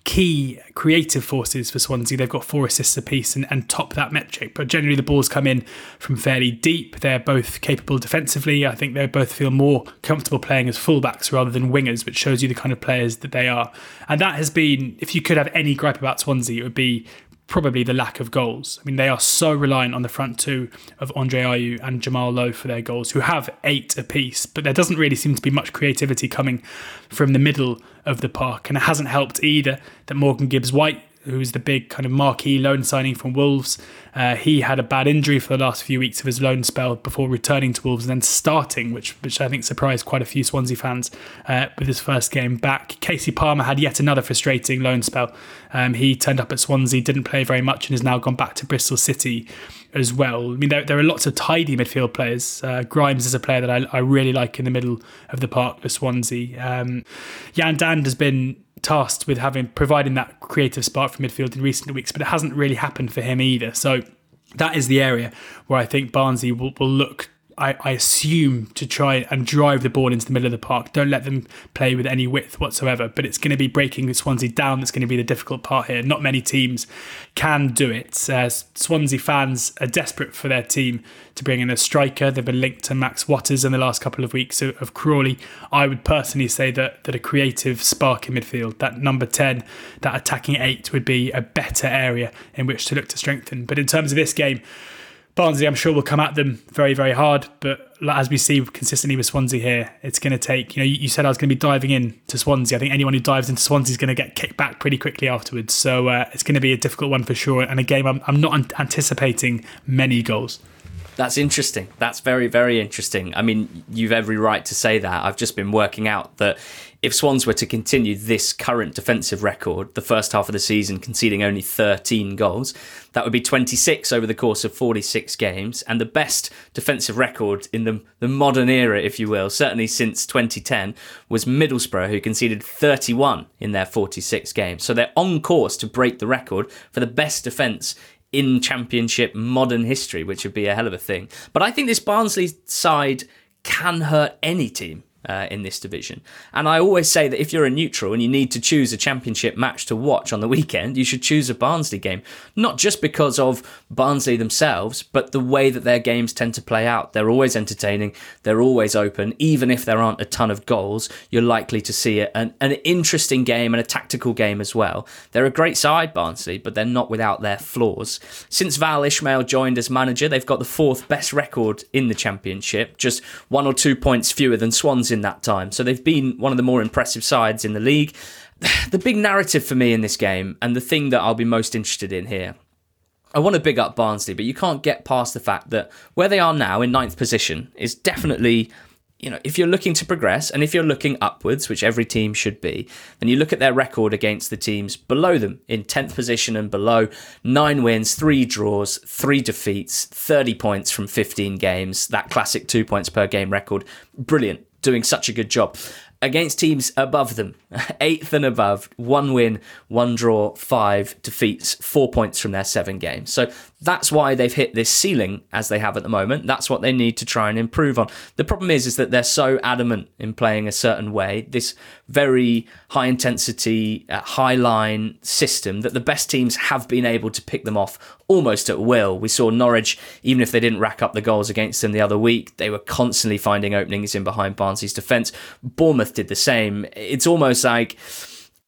key creative forces for Swansea. They've got four assists apiece and, and top that metric. But generally, the balls come in from fairly deep. They're both capable defensively. I think they both feel more comfortable playing as fullbacks rather than wingers, which shows you the kind of players that they are. And that has been, if you could have any gripe about Swansea, it would be probably the lack of goals. I mean, they are so reliant on the front two of Andre Ayew and Jamal Lowe for their goals, who have eight apiece, but there doesn't really seem to be much creativity coming from the middle of the park. And it hasn't helped either that Morgan Gibbs White who's the big kind of marquee loan signing from Wolves. Uh, he had a bad injury for the last few weeks of his loan spell before returning to Wolves and then starting, which which I think surprised quite a few Swansea fans uh, with his first game back. Kasey Palmer had yet another frustrating loan spell. Um, he turned up at Swansea, didn't play very much, and has now gone back to Bristol City as well. I mean, there, there are lots of tidy midfield players. Uh, Grimes is a player that I, I really like in the middle of the park for Swansea. Um, Yan Dhanda has been tasked with having providing that creative spark for midfield in recent weeks, but it hasn't really happened for him either. So that is the area where I think Barnsley will, will look I, I, assume, to try and drive the ball into the middle of the park. Don't let them play with any width whatsoever. But it's going to be breaking Swansea down that's going to be the difficult part here. Not many teams can do it. Uh, Swansea fans are desperate for their team to bring in a striker. They've been linked to Max Watters in the last couple of weeks of, of Crawley. I would personally say that that a creative spark in midfield, that number 10, that attacking eight, would be a better area in which to look to strengthen. But in terms of this game, Barnsley, I'm sure, will come at them very, very hard. But as we see consistently with Swansea here, it's going to take, you know, you said I was going to be diving in to Swansea. I think anyone who dives into Swansea is going to get kicked back pretty quickly afterwards. So uh, it's going to be a difficult one for sure. And a game I'm, I'm not anticipating many goals. That's interesting. That's very, very interesting. I mean, you've every right to say that. I've just been working out that if Swans were to continue this current defensive record, the first half of the season conceding only 13 goals, that would be 26 over the course of 46 games, and the best defensive record in the, the modern era, if you will, certainly since 2010, was Middlesbrough, who conceded 31 in their 46 games. So they're on course to break the record for the best defence in Championship modern history, which would be a hell of a thing. But I think this Barnsley side can hurt any team uh, in this division. And I always say that if you're a neutral and you need to choose a championship match to watch on the weekend, you should choose a Barnsley game. Not just because of Barnsley themselves, but the way that their games tend to play out. They're always entertaining, they're always open. Even if there aren't a ton of goals, you're likely to see an, an interesting game and a tactical game as well. They're a great side, Barnsley, but they're not without their flaws. Since Val Ismaël joined as manager, they've got the fourth best record in the championship, just one or two points fewer than Swans in that time. So they've been one of the more impressive sides in the league. The big narrative for me in this game, and the thing that I'll be most interested in here, I want to big up Barnsley, but you can't get past the fact that where they are now in ninth position is definitely you know, if you're looking to progress and if you're looking upwards, which every team should be, then you look at their record against the teams below them in 10th position and below nine wins, three draws, three defeats, 30 points from 15 games, that classic two points per game record. Brilliant. Doing such a good job against teams above them, eighth and above, one win, one draw, five defeats, four points from their seven games. So that's why they've hit this ceiling as they have at the moment. That's what they need to try and improve on. The problem is, is that they're so adamant in playing a certain way, this very high intensity, uh, high line system that the best teams have been able to pick them off almost at will. We saw Norwich, even if they didn't rack up the goals against them the other week, they were constantly finding openings in behind Barnsley's defence. Bournemouth did the same. It's almost like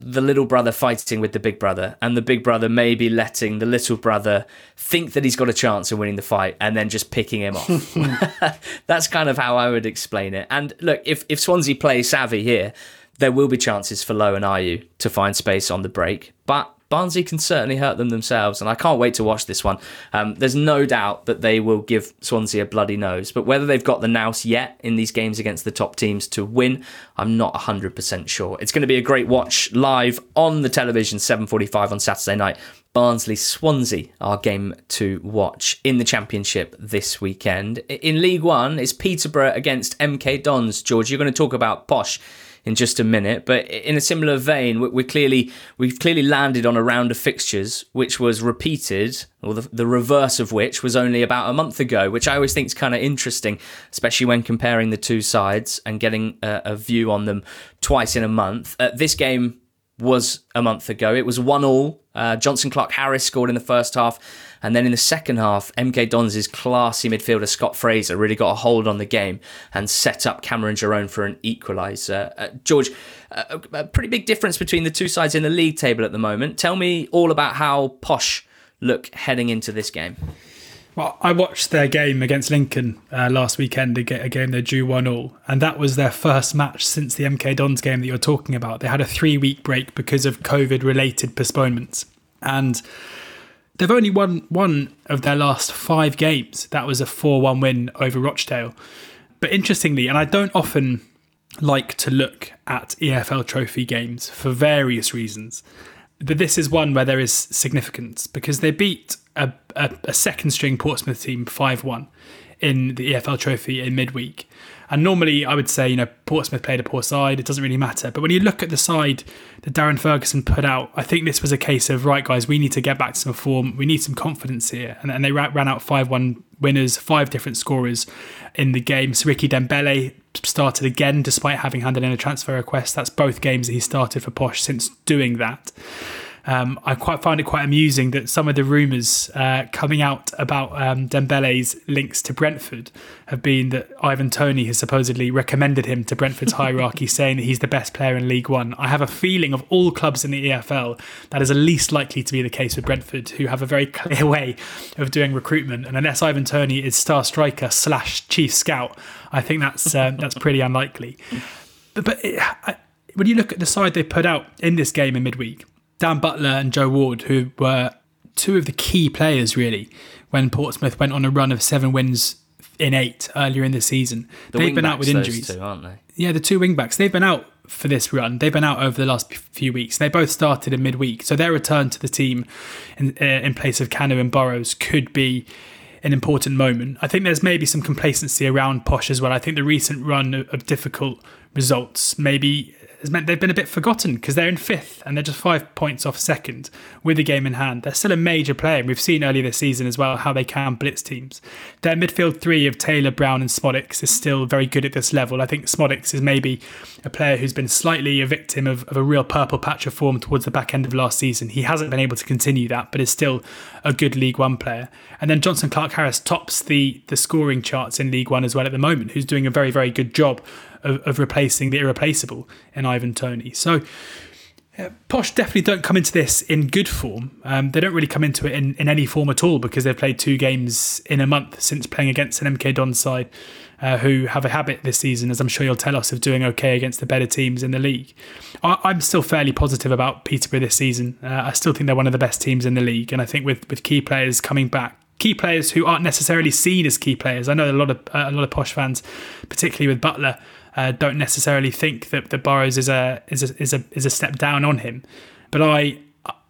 the little brother fighting with the big brother, and the big brother maybe letting the little brother think that he's got a chance of winning the fight and then just picking him off. That's kind of how I would explain it. And look, if, if Swansea play savvy here, there will be chances for Lowe and Ayew to find space on the break. But Barnsley can certainly hurt them themselves, and I can't wait to watch this one. Um, there's no doubt that they will give Swansea a bloody nose, but whether they've got the nous yet in these games against the top teams to win, I'm not 100% sure. It's going to be a great watch live on the television, 7:45 on Saturday night. Barnsley Swansea, our game to watch in the Championship this weekend. In League One, it's Peterborough against MK Dons. George, you're going to talk about Posh in just a minute. But in a similar vein, we're clearly we've clearly landed on a round of fixtures which was repeated, or the, the reverse of which was only about a month ago, which I always think is kind of interesting, especially when comparing the two sides and getting a, a view on them twice in a month. Uh, this game was a month ago. It was one all. Uh, Jonson Clarke-Harris scored in the first half, and then in the second half, MK Dons' classy midfielder Scott Fraser really got a hold on the game and set up Cameron Jerome for an equaliser. Uh, George, a, a pretty big difference between the two sides in the league table at the moment. Tell me all about how Posh look heading into this game. Well, I watched their game against Lincoln uh, last weekend, a, game they drew 1 all, and that was their first match since the MK Dons game that you're talking about. They had a three week break because of COVID related postponements. And they've only won one of their last five games. That was a 4 1 win over Rochdale. But interestingly, and I don't often like to look at EFL trophy games for various reasons, but this is one where there is significance because they beat a, a, a second string Portsmouth team 5 1 in the EFL Trophy in midweek. And normally I would say, you know, Portsmouth played a poor side, it doesn't really matter. But when you look at the side that Darren Ferguson put out, I think this was a case of, right, guys, we need to get back to some form. We need some confidence here. And, and they ran, out 5 1 winners, five different scorers in the game. So Ricky Dembele started again despite having handed in a transfer request. That's both games that he started for Posh since doing that. Um, I quite find it quite amusing that some of the rumours uh, coming out about um, Dembele's links to Brentford have been that Ivan Toney has supposedly recommended him to Brentford's hierarchy, saying that he's the best player in League One. I have a feeling of all clubs in the EFL that is the least likely to be the case with Brentford, who have a very clear way of doing recruitment. And unless Ivan Toney is star striker slash chief scout, I think that's uh, that's pretty unlikely. But, but it, I, when you look at the side they put out in this game in midweek, Dan Butler and Joe Ward, who were two of the key players really when Portsmouth went on a run of seven wins in eight earlier in the season. The They've been out with injuries, two, aren't they? Yeah, the two wing backs. They've been out for this run. They've been out over the last few weeks. They both started in midweek, so their return to the team in, uh, in place of Kanu and Burrows could be an important moment. I think there's maybe some complacency around Posh as well. I think the recent run of difficult results maybe has meant they've been a bit forgotten because they're in fifth and they're just five points off second with the game in hand. They're still a major player. And we've seen earlier this season as well how they can blitz teams. Their midfield three of Taylor, Brown, and Szmodics is still very good at this level. I think Szmodics is maybe a player who's been slightly a victim of, of a real purple patch of form towards the back end of last season. He hasn't been able to continue that, but is still a good League One player. And then Jonson Clarke-Harris tops the the scoring charts in League One as well at the moment, who's doing a very, very good job of, of replacing the irreplaceable in Ivan Toney. So uh, Posh definitely don't come into this in good form. Um, they don't really come into it in, in any form at all because they've played two games in a month since playing against an MK Don side uh, who have a habit this season, as I'm sure you'll tell us, of doing okay against the better teams in the league. I, am still fairly positive about Peterborough this season. Uh, I still think they're one of the best teams in the league, and I think with, with key players coming back, key players who aren't necessarily seen as key players. I know a lot of uh, a lot of posh fans, particularly with Butler, uh, don't necessarily think that the Burrows is a is a is a is a step down on him. But I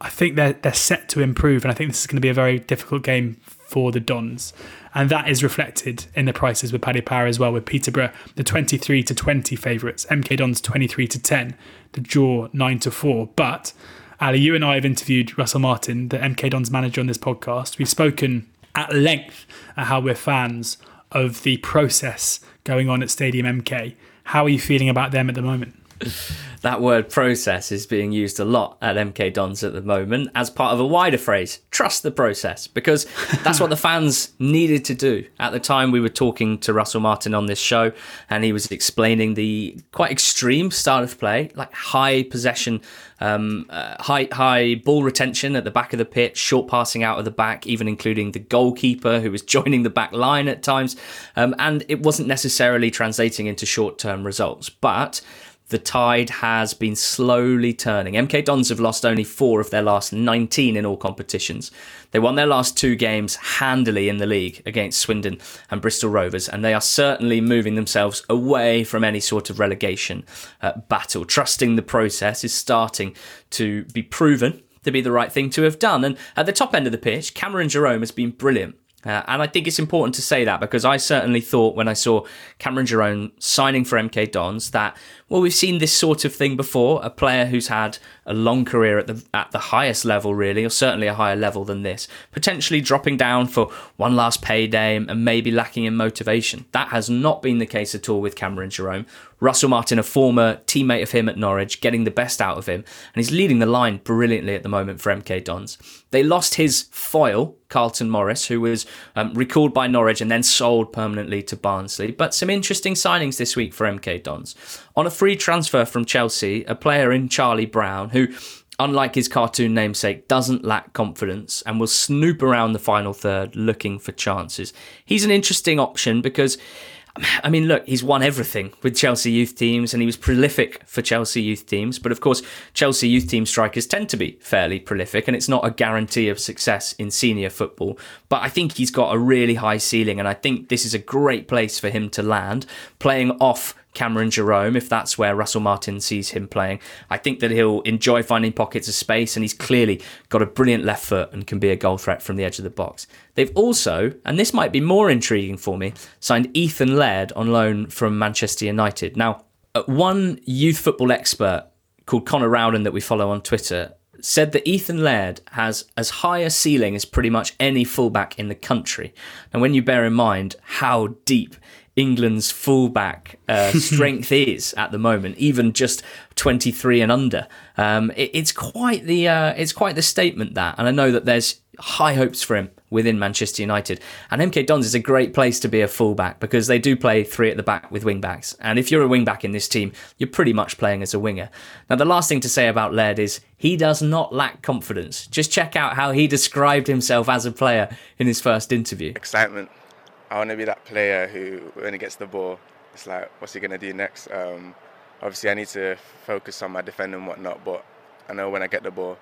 I think they're they're set to improve, and I think this is going to be a very difficult game for the Dons, and that is reflected in the prices with Paddy Power as well. With Peterborough, the twenty three to twenty favourites, MK Dons twenty three to ten, the draw nine to four. But Ali, you and I have interviewed Russell Martin, the MK Dons manager, on this podcast. We've spoken at length at how we're fans of the process going on at Stadium MK. How are you feeling about them at the moment? that word process is being used a lot at MK Dons at the moment as part of a wider phrase trust the process, because that's what the fans needed to do. At the time, we were talking to Russell Martin on this show, and he was explaining the quite extreme style of play, like high possession, um, uh, high, high ball retention at the back of the pitch, short passing out of the back, even including the goalkeeper who was joining the back line at times. Um, and it wasn't necessarily translating into short term results. But the tide has been slowly turning. MK Dons have lost only four of their last 19 in all competitions. They won their last two games handily in the league against Swindon and Bristol Rovers, and they are certainly moving themselves away from any sort of relegation uh, battle. Trusting the process is starting to be proven to be the right thing to have done. And at the top end of the pitch, Cameron Jerome has been brilliant. Uh, and I think it's important to say that because I certainly thought when I saw Cameron Jerome signing for MK Dons that well we've seen this sort of thing before a player who's had a long career at the at the highest level really or certainly a higher level than this potentially dropping down for one last payday and maybe lacking in motivation that has not been the case at all with Cameron Jerome Russell Martin, a former teammate of him at Norwich, getting the best out of him, and he's leading the line brilliantly at the moment for MK Dons. They lost his foil, Carlton Morris, who was um, recalled by Norwich and then sold permanently to Barnsley. But some interesting signings this week for MK Dons. On a free transfer from Chelsea, a player in Charlie Brown, who unlike his cartoon namesake, doesn't lack confidence and will snoop around the final third looking for chances. He's an interesting option because I mean, look, he's won everything with Chelsea youth teams and he was prolific for Chelsea youth teams. But of course, Chelsea youth team strikers tend to be fairly prolific and it's not a guarantee of success in senior football. But I think he's got a really high ceiling and I think this is a great place for him to land, playing off Cameron Jerome, if that's where Russell Martin sees him playing. I think that he'll enjoy finding pockets of space, and he's clearly got a brilliant left foot and can be a goal threat from the edge of the box. They've also, and this might be more intriguing for me, signed Ethan Laird on loan from Manchester United. Now, uh, one youth football expert called Connor Rowden that we follow on Twitter said that Ethan Laird has as high a ceiling as pretty much any fullback in the country. And when you bear in mind how deep England's fullback uh, strength is at the moment, even just 23 and under. Um, it, it's quite the uh, it's quite the statement that, and I know that there's high hopes for him within Manchester United. And MK Dons is a great place to be a fullback because they do play three at the back with wing backs. And if you're a wing back in this team, you're pretty much playing as a winger. Now, the last thing to say about Laird is he does not lack confidence. Just check out how he described himself as a player in his first interview. Excitement I want to be that player who, when he gets the ball, it's like, what's he going to do next? Um, obviously, I need to focus on my defending and whatnot, but I know when I get the ball,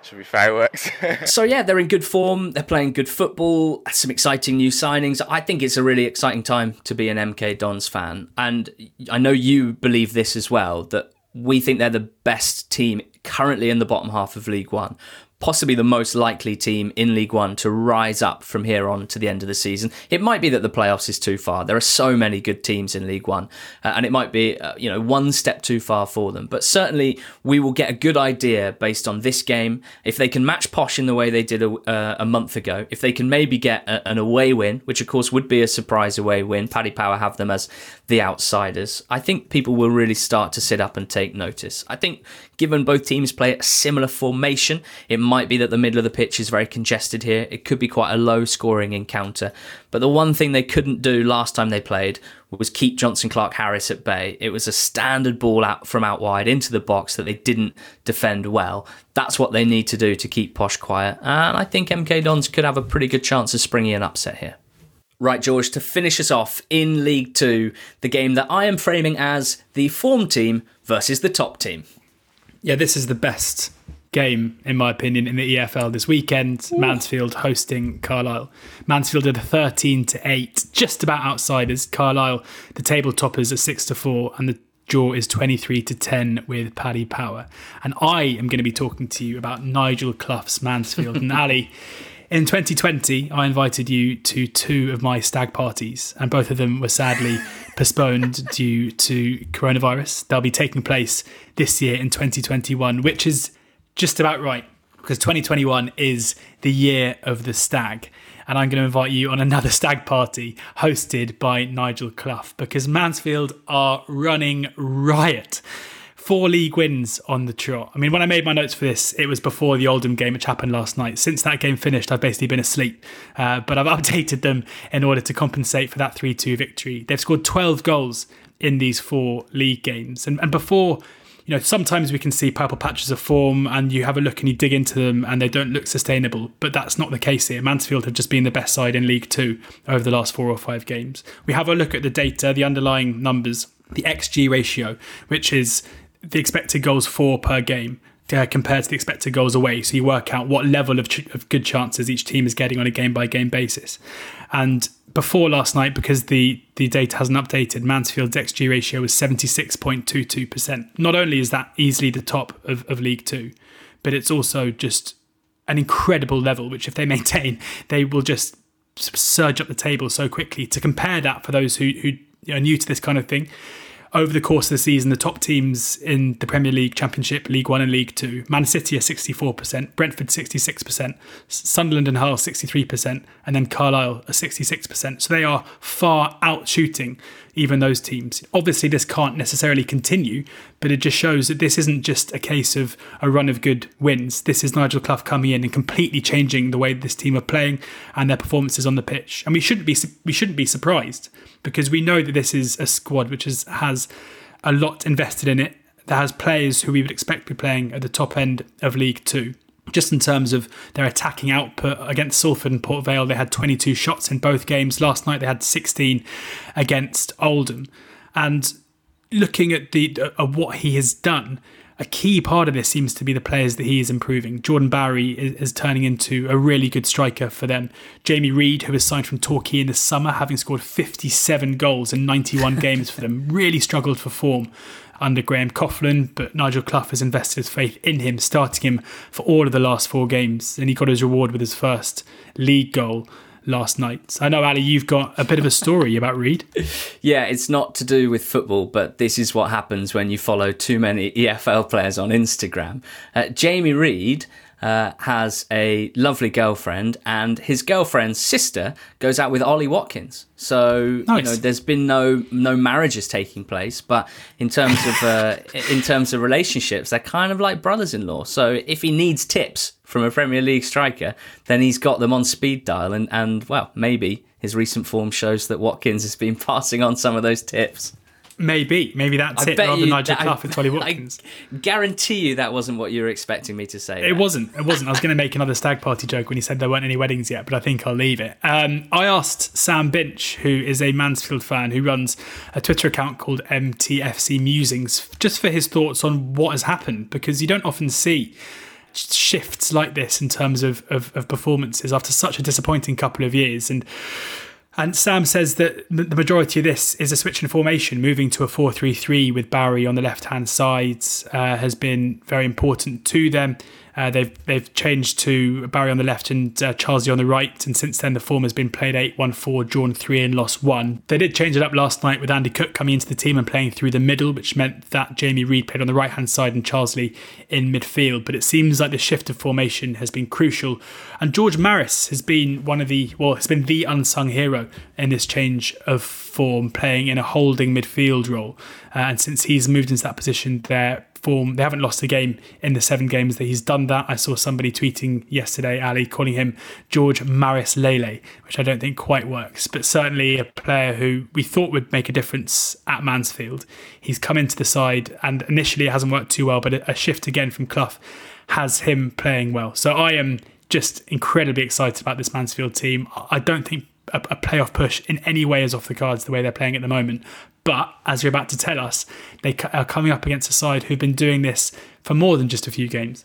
it should be fireworks. so yeah, they're in good form. They're playing good football. Some exciting new signings. I think it's a really exciting time to be an MK Dons fan, and I know you believe this as well. That we think they're the best team currently in the bottom half of League One possibly the most likely team in League One to rise up from here on to the end of the season. It might be that the playoffs is too far. There are so many good teams in League One, uh, and it might be uh, you know one step too far for them. But certainly we will get a good idea based on this game if they can match Posh in the way they did a, uh, a month ago. If they can maybe get a, an away win, which of course would be a surprise away win. Paddy Power have them as the outsiders. I think people will really start to sit up and take notice. I think given both teams play a similar formation, it might be that the middle of the pitch is very congested here. It could be quite a low scoring encounter. But the one thing they couldn't do last time they played was keep Jonson Clarke-Harris at bay. It was a standard ball out from out wide into the box that they didn't defend well. That's what they need to do to keep Posh quiet. And I think MK Dons could have a pretty good chance of springing an upset here. Right, George, to finish us off in League Two, the game that I am framing as the form team versus the top team. Yeah, this is the best game, in my opinion, in the EFL this weekend. Ooh. Mansfield hosting Carlisle. Mansfield are the 13 to 8, just about outsiders. Carlisle, the table toppers, are 6 to 4, and the draw is 23 to 10 with Paddy Power. And I am going to be talking to you about Nigel Clough's Mansfield. and Ali, in 2020, I invited you to two of my stag parties, and both of them were sadly postponed due to coronavirus. They'll be taking place this year in 2021, which is just about right because 2021 is the year of the stag. And I'm going to invite you on another stag party hosted by Nigel Clough because Mansfield are running riot. Four league wins on the trot. I mean, when I made my notes for this, it was before the Oldham game which happened last night. Since that game finished, I've basically been asleep. Uh, but I've updated them in order to compensate for that 3 2 victory. They've scored 12 goals in these four league games. And, and before you know, sometimes we can see purple patches of form and you have a look and you dig into them and they don't look sustainable. But that's not the case here. Mansfield have just been the best side in League Two over the last four or five games. We have a look at the data, the underlying numbers, the XG ratio, which is the expected goals for per game. Uh, compared to the expected goals away. So you work out what level of, ch- of good chances each team is getting on a game by game basis. And before last night, because the, the data hasn't updated, Mansfield's XG ratio was 76.22%. Not only is that easily the top of, of League Two, but it's also just an incredible level, which if they maintain, they will just surge up the table so quickly. To compare that for those who, who are new to this kind of thing, over the course of the season, the top teams in the Premier League, Championship, League One, and League Two Man City are 64%, Brentford 66%, Sunderland and Hull 63%, and then Carlisle are 66%. So they are far out shooting even those teams. Obviously, this can't necessarily continue, but it just shows that this isn't just a case of a run of good wins. This is Nigel Clough coming in and completely changing the way this team are playing and their performances on the pitch. And we shouldn't be we shouldn't be surprised because we know that this is a squad which is, has a lot invested in it. That has players who we would expect to be playing at the top end of League Two just in terms of their attacking output against Salford and Port Vale, they had 22 shots in both games. Last night they had 16 against Oldham. And looking at the uh, what he has done, a key part of this seems to be the players that he is improving. Jordan Bowery is, is, turning into a really good striker for them. Jamie Reid, who was signed from Torquay in the summer, having scored 57 goals in 91 games for them, really struggled for form under Graham Coughlan, but Nigel Clough has invested his faith in him, starting him for all of the last four games, and he got his reward with his first league goal last night. So I know, Ali, you've got a bit of a story about Reid. Yeah, it's not to do with football, but this is what happens when you follow too many EFL players on Instagram. Uh, Jamie Reid uh, has a lovely girlfriend, and his girlfriend's sister goes out with Ollie Watkins. So nice. you know, there's been no no marriages taking place, but in terms of uh, in terms of relationships, they're kind of like brothers-in-law. So if he needs tips from a Premier League striker, then he's got them on speed dial, and and well, maybe his recent form shows that Watkins has been passing on some of those tips. Maybe, maybe that's I it. Rather than Nigel Clough and Tolly Watkins. I guarantee you that wasn't what you were expecting me to say. It there. wasn't. It wasn't. I was going to make another stag party joke when he said there weren't any weddings yet, but I think I'll leave it. Um, I asked Sam Binch, who is a Mansfield fan who runs a Twitter account called MTFC Musings, just for his thoughts on what has happened, because you don't often see shifts like this in terms of, of, of performances after such a disappointing couple of years. And and Sam says that the majority of this is a switch in formation, moving to a 4 3 3 with Barry on the left hand side uh, has been very important to them. Uh, they've they've changed to Barry on the left and uh, Charsley on the right, and since then the form has been played 8-1-4, drawn three and lost one. They did change it up last night with Andy Cook coming into the team and playing through the middle, which meant that Jamie Reid played on the right hand side and Charsley in midfield. But it seems like the shift of formation has been crucial, and George Maris has been one of the well, has been the unsung hero in this change of form, playing in a holding midfield role. Uh, and since he's moved into that position, their form they haven't lost a game in the seven games that he's done that. I saw somebody tweeting yesterday, Ali, calling him George Maris Lele, which I don't think quite works, but certainly a player who we thought would make a difference at Mansfield. He's come into the side, and initially it hasn't worked too well, but a shift again from Clough has him playing well. So I am just incredibly excited about this Mansfield team. I don't think a, a playoff push in any way is off the cards the way they're playing at the moment. But as you're about to tell us, they are coming up against a side who've been doing this for more than just a few games.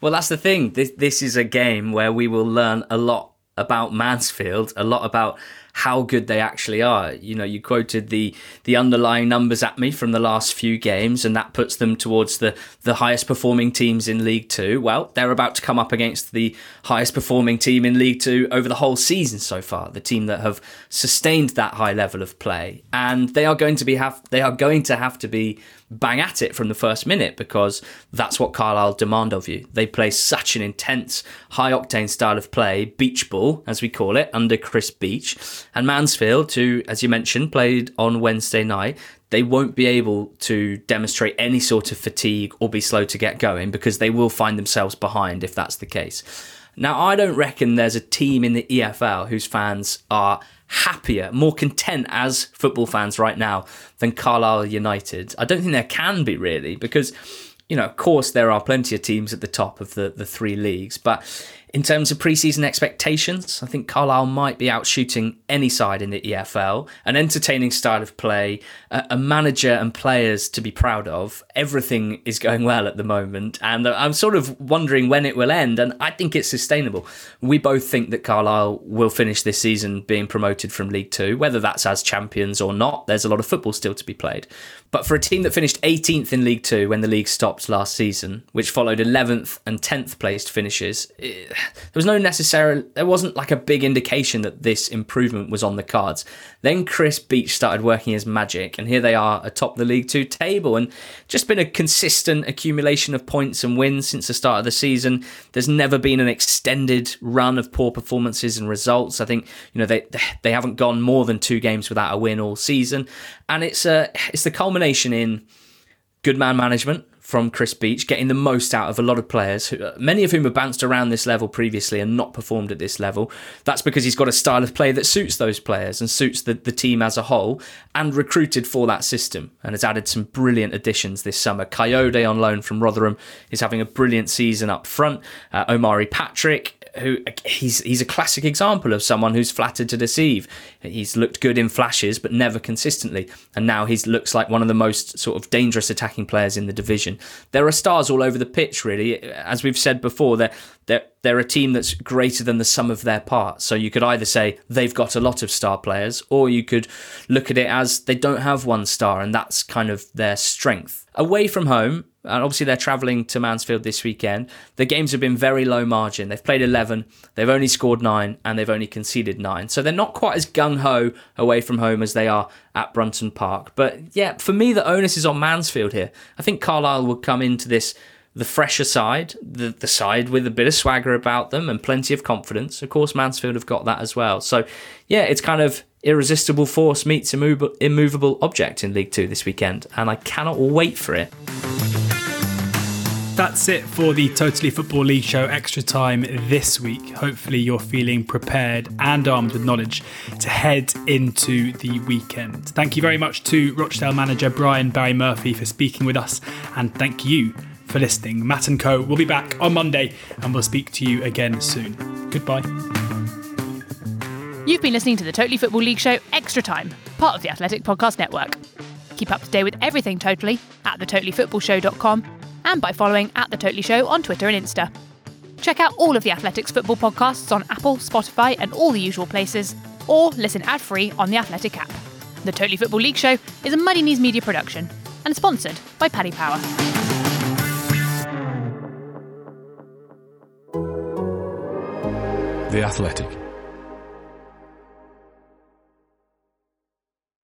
Well, that's the thing. This, this is a game where we will learn a lot about Mansfield, a lot about how good they actually are. You know, you quoted the the underlying numbers at me from the last few games, and that puts them towards the the highest performing teams in League Two. Well, they're about to come up against the highest performing team in League Two over the whole season so far. The team that have sustained that high level of play, and they are going to be have they are going to have to be bang at it from the first minute because that's what Carlisle demand of you. They play such an intense, high octane style of play, beach ball, as we call it, under Chris Beech. And Mansfield, who, as you mentioned, played on Wednesday night, they won't be able to demonstrate any sort of fatigue or be slow to get going because they will find themselves behind if that's the case. Now, I don't reckon there's a team in the EFL whose fans are happier, more content as football fans right now than Carlisle United. I don't think there can be really because, you know, of course there are plenty of teams at the top of the, the three leagues, but in terms of preseason expectations, I think Carlisle might be outshooting any side in the EFL. An entertaining style of play, a manager and players to be proud of. Everything is going well at the moment, and I'm sort of wondering when it will end. And I think it's sustainable. We both think that Carlisle will finish this season being promoted from League Two, whether that's as champions or not. There's a lot of football still to be played. But for a team that finished 18th in League Two when the league stopped last season, which followed 11th and 10th placed finishes, it, there was no necessary, there wasn't like a big indication that this improvement was on the cards. Then Chris Beech started working his magic, and here they are atop the League Two table, and just been a consistent accumulation of points and wins since the start of the season. There's never been an extended run of poor performances and results. I think you know they they haven't gone more than two games without a win all season, and it's a it's the culmination in good man management from Chris Beech, getting the most out of a lot of players, who, many of whom have bounced around this level previously and not performed at this level. That's because he's got a style of play that suits those players and suits the, the team as a whole, and recruited for that system and has added some brilliant additions this summer. Kayode on loan from Rotherham is having a brilliant season up front. Uh, Omari Patrick who he's he's a classic example of someone who's flattered to deceive. He's looked good in flashes, but never consistently, and now he looks like one of the most sort of dangerous attacking players in the division. There are stars all over the pitch, really. As we've said before, they're they're, they're a team that's greater than the sum of their parts. So you could either say they've got a lot of star players, or you could look at it as they don't have one star, and that's kind of their strength. Away from home, and obviously they're travelling to Mansfield this weekend. The games have been very low margin. They've played 11, they've only scored 9, and they've only conceded 9. So they're not quite as gung ho away from home as they are at Brunton Park. But yeah, for me, the onus is on Mansfield here. I think Carlisle will come into this the fresher side, the, the side with a bit of swagger about them and plenty of confidence. Of course, Mansfield have got that as well. So yeah, it's kind of irresistible force meets immovable, immovable object in League Two this weekend, and I cannot wait for it. That's it for the Totally Football League show extra time this week. Hopefully, you're feeling prepared and armed with knowledge to head into the weekend. Thank you very much to Rochdale manager Brian Barry Murphy for speaking with us, and thank you for listening. Matt and Co. will be back on Monday, and we'll speak to you again soon. Goodbye. You've been listening to the Totally Football League show Extra Time, part of the Athletic Podcast Network. Keep up to date with everything Totally at thetotallyfootballshow.com and by following at The Totally Show on Twitter and Insta. Check out all of the Athletics football podcasts on Apple, Spotify, and all the usual places, or listen ad free on the Athletic app. The Totally Football League Show is a Muddy Knees media production and sponsored by Paddy Power. The Athletic.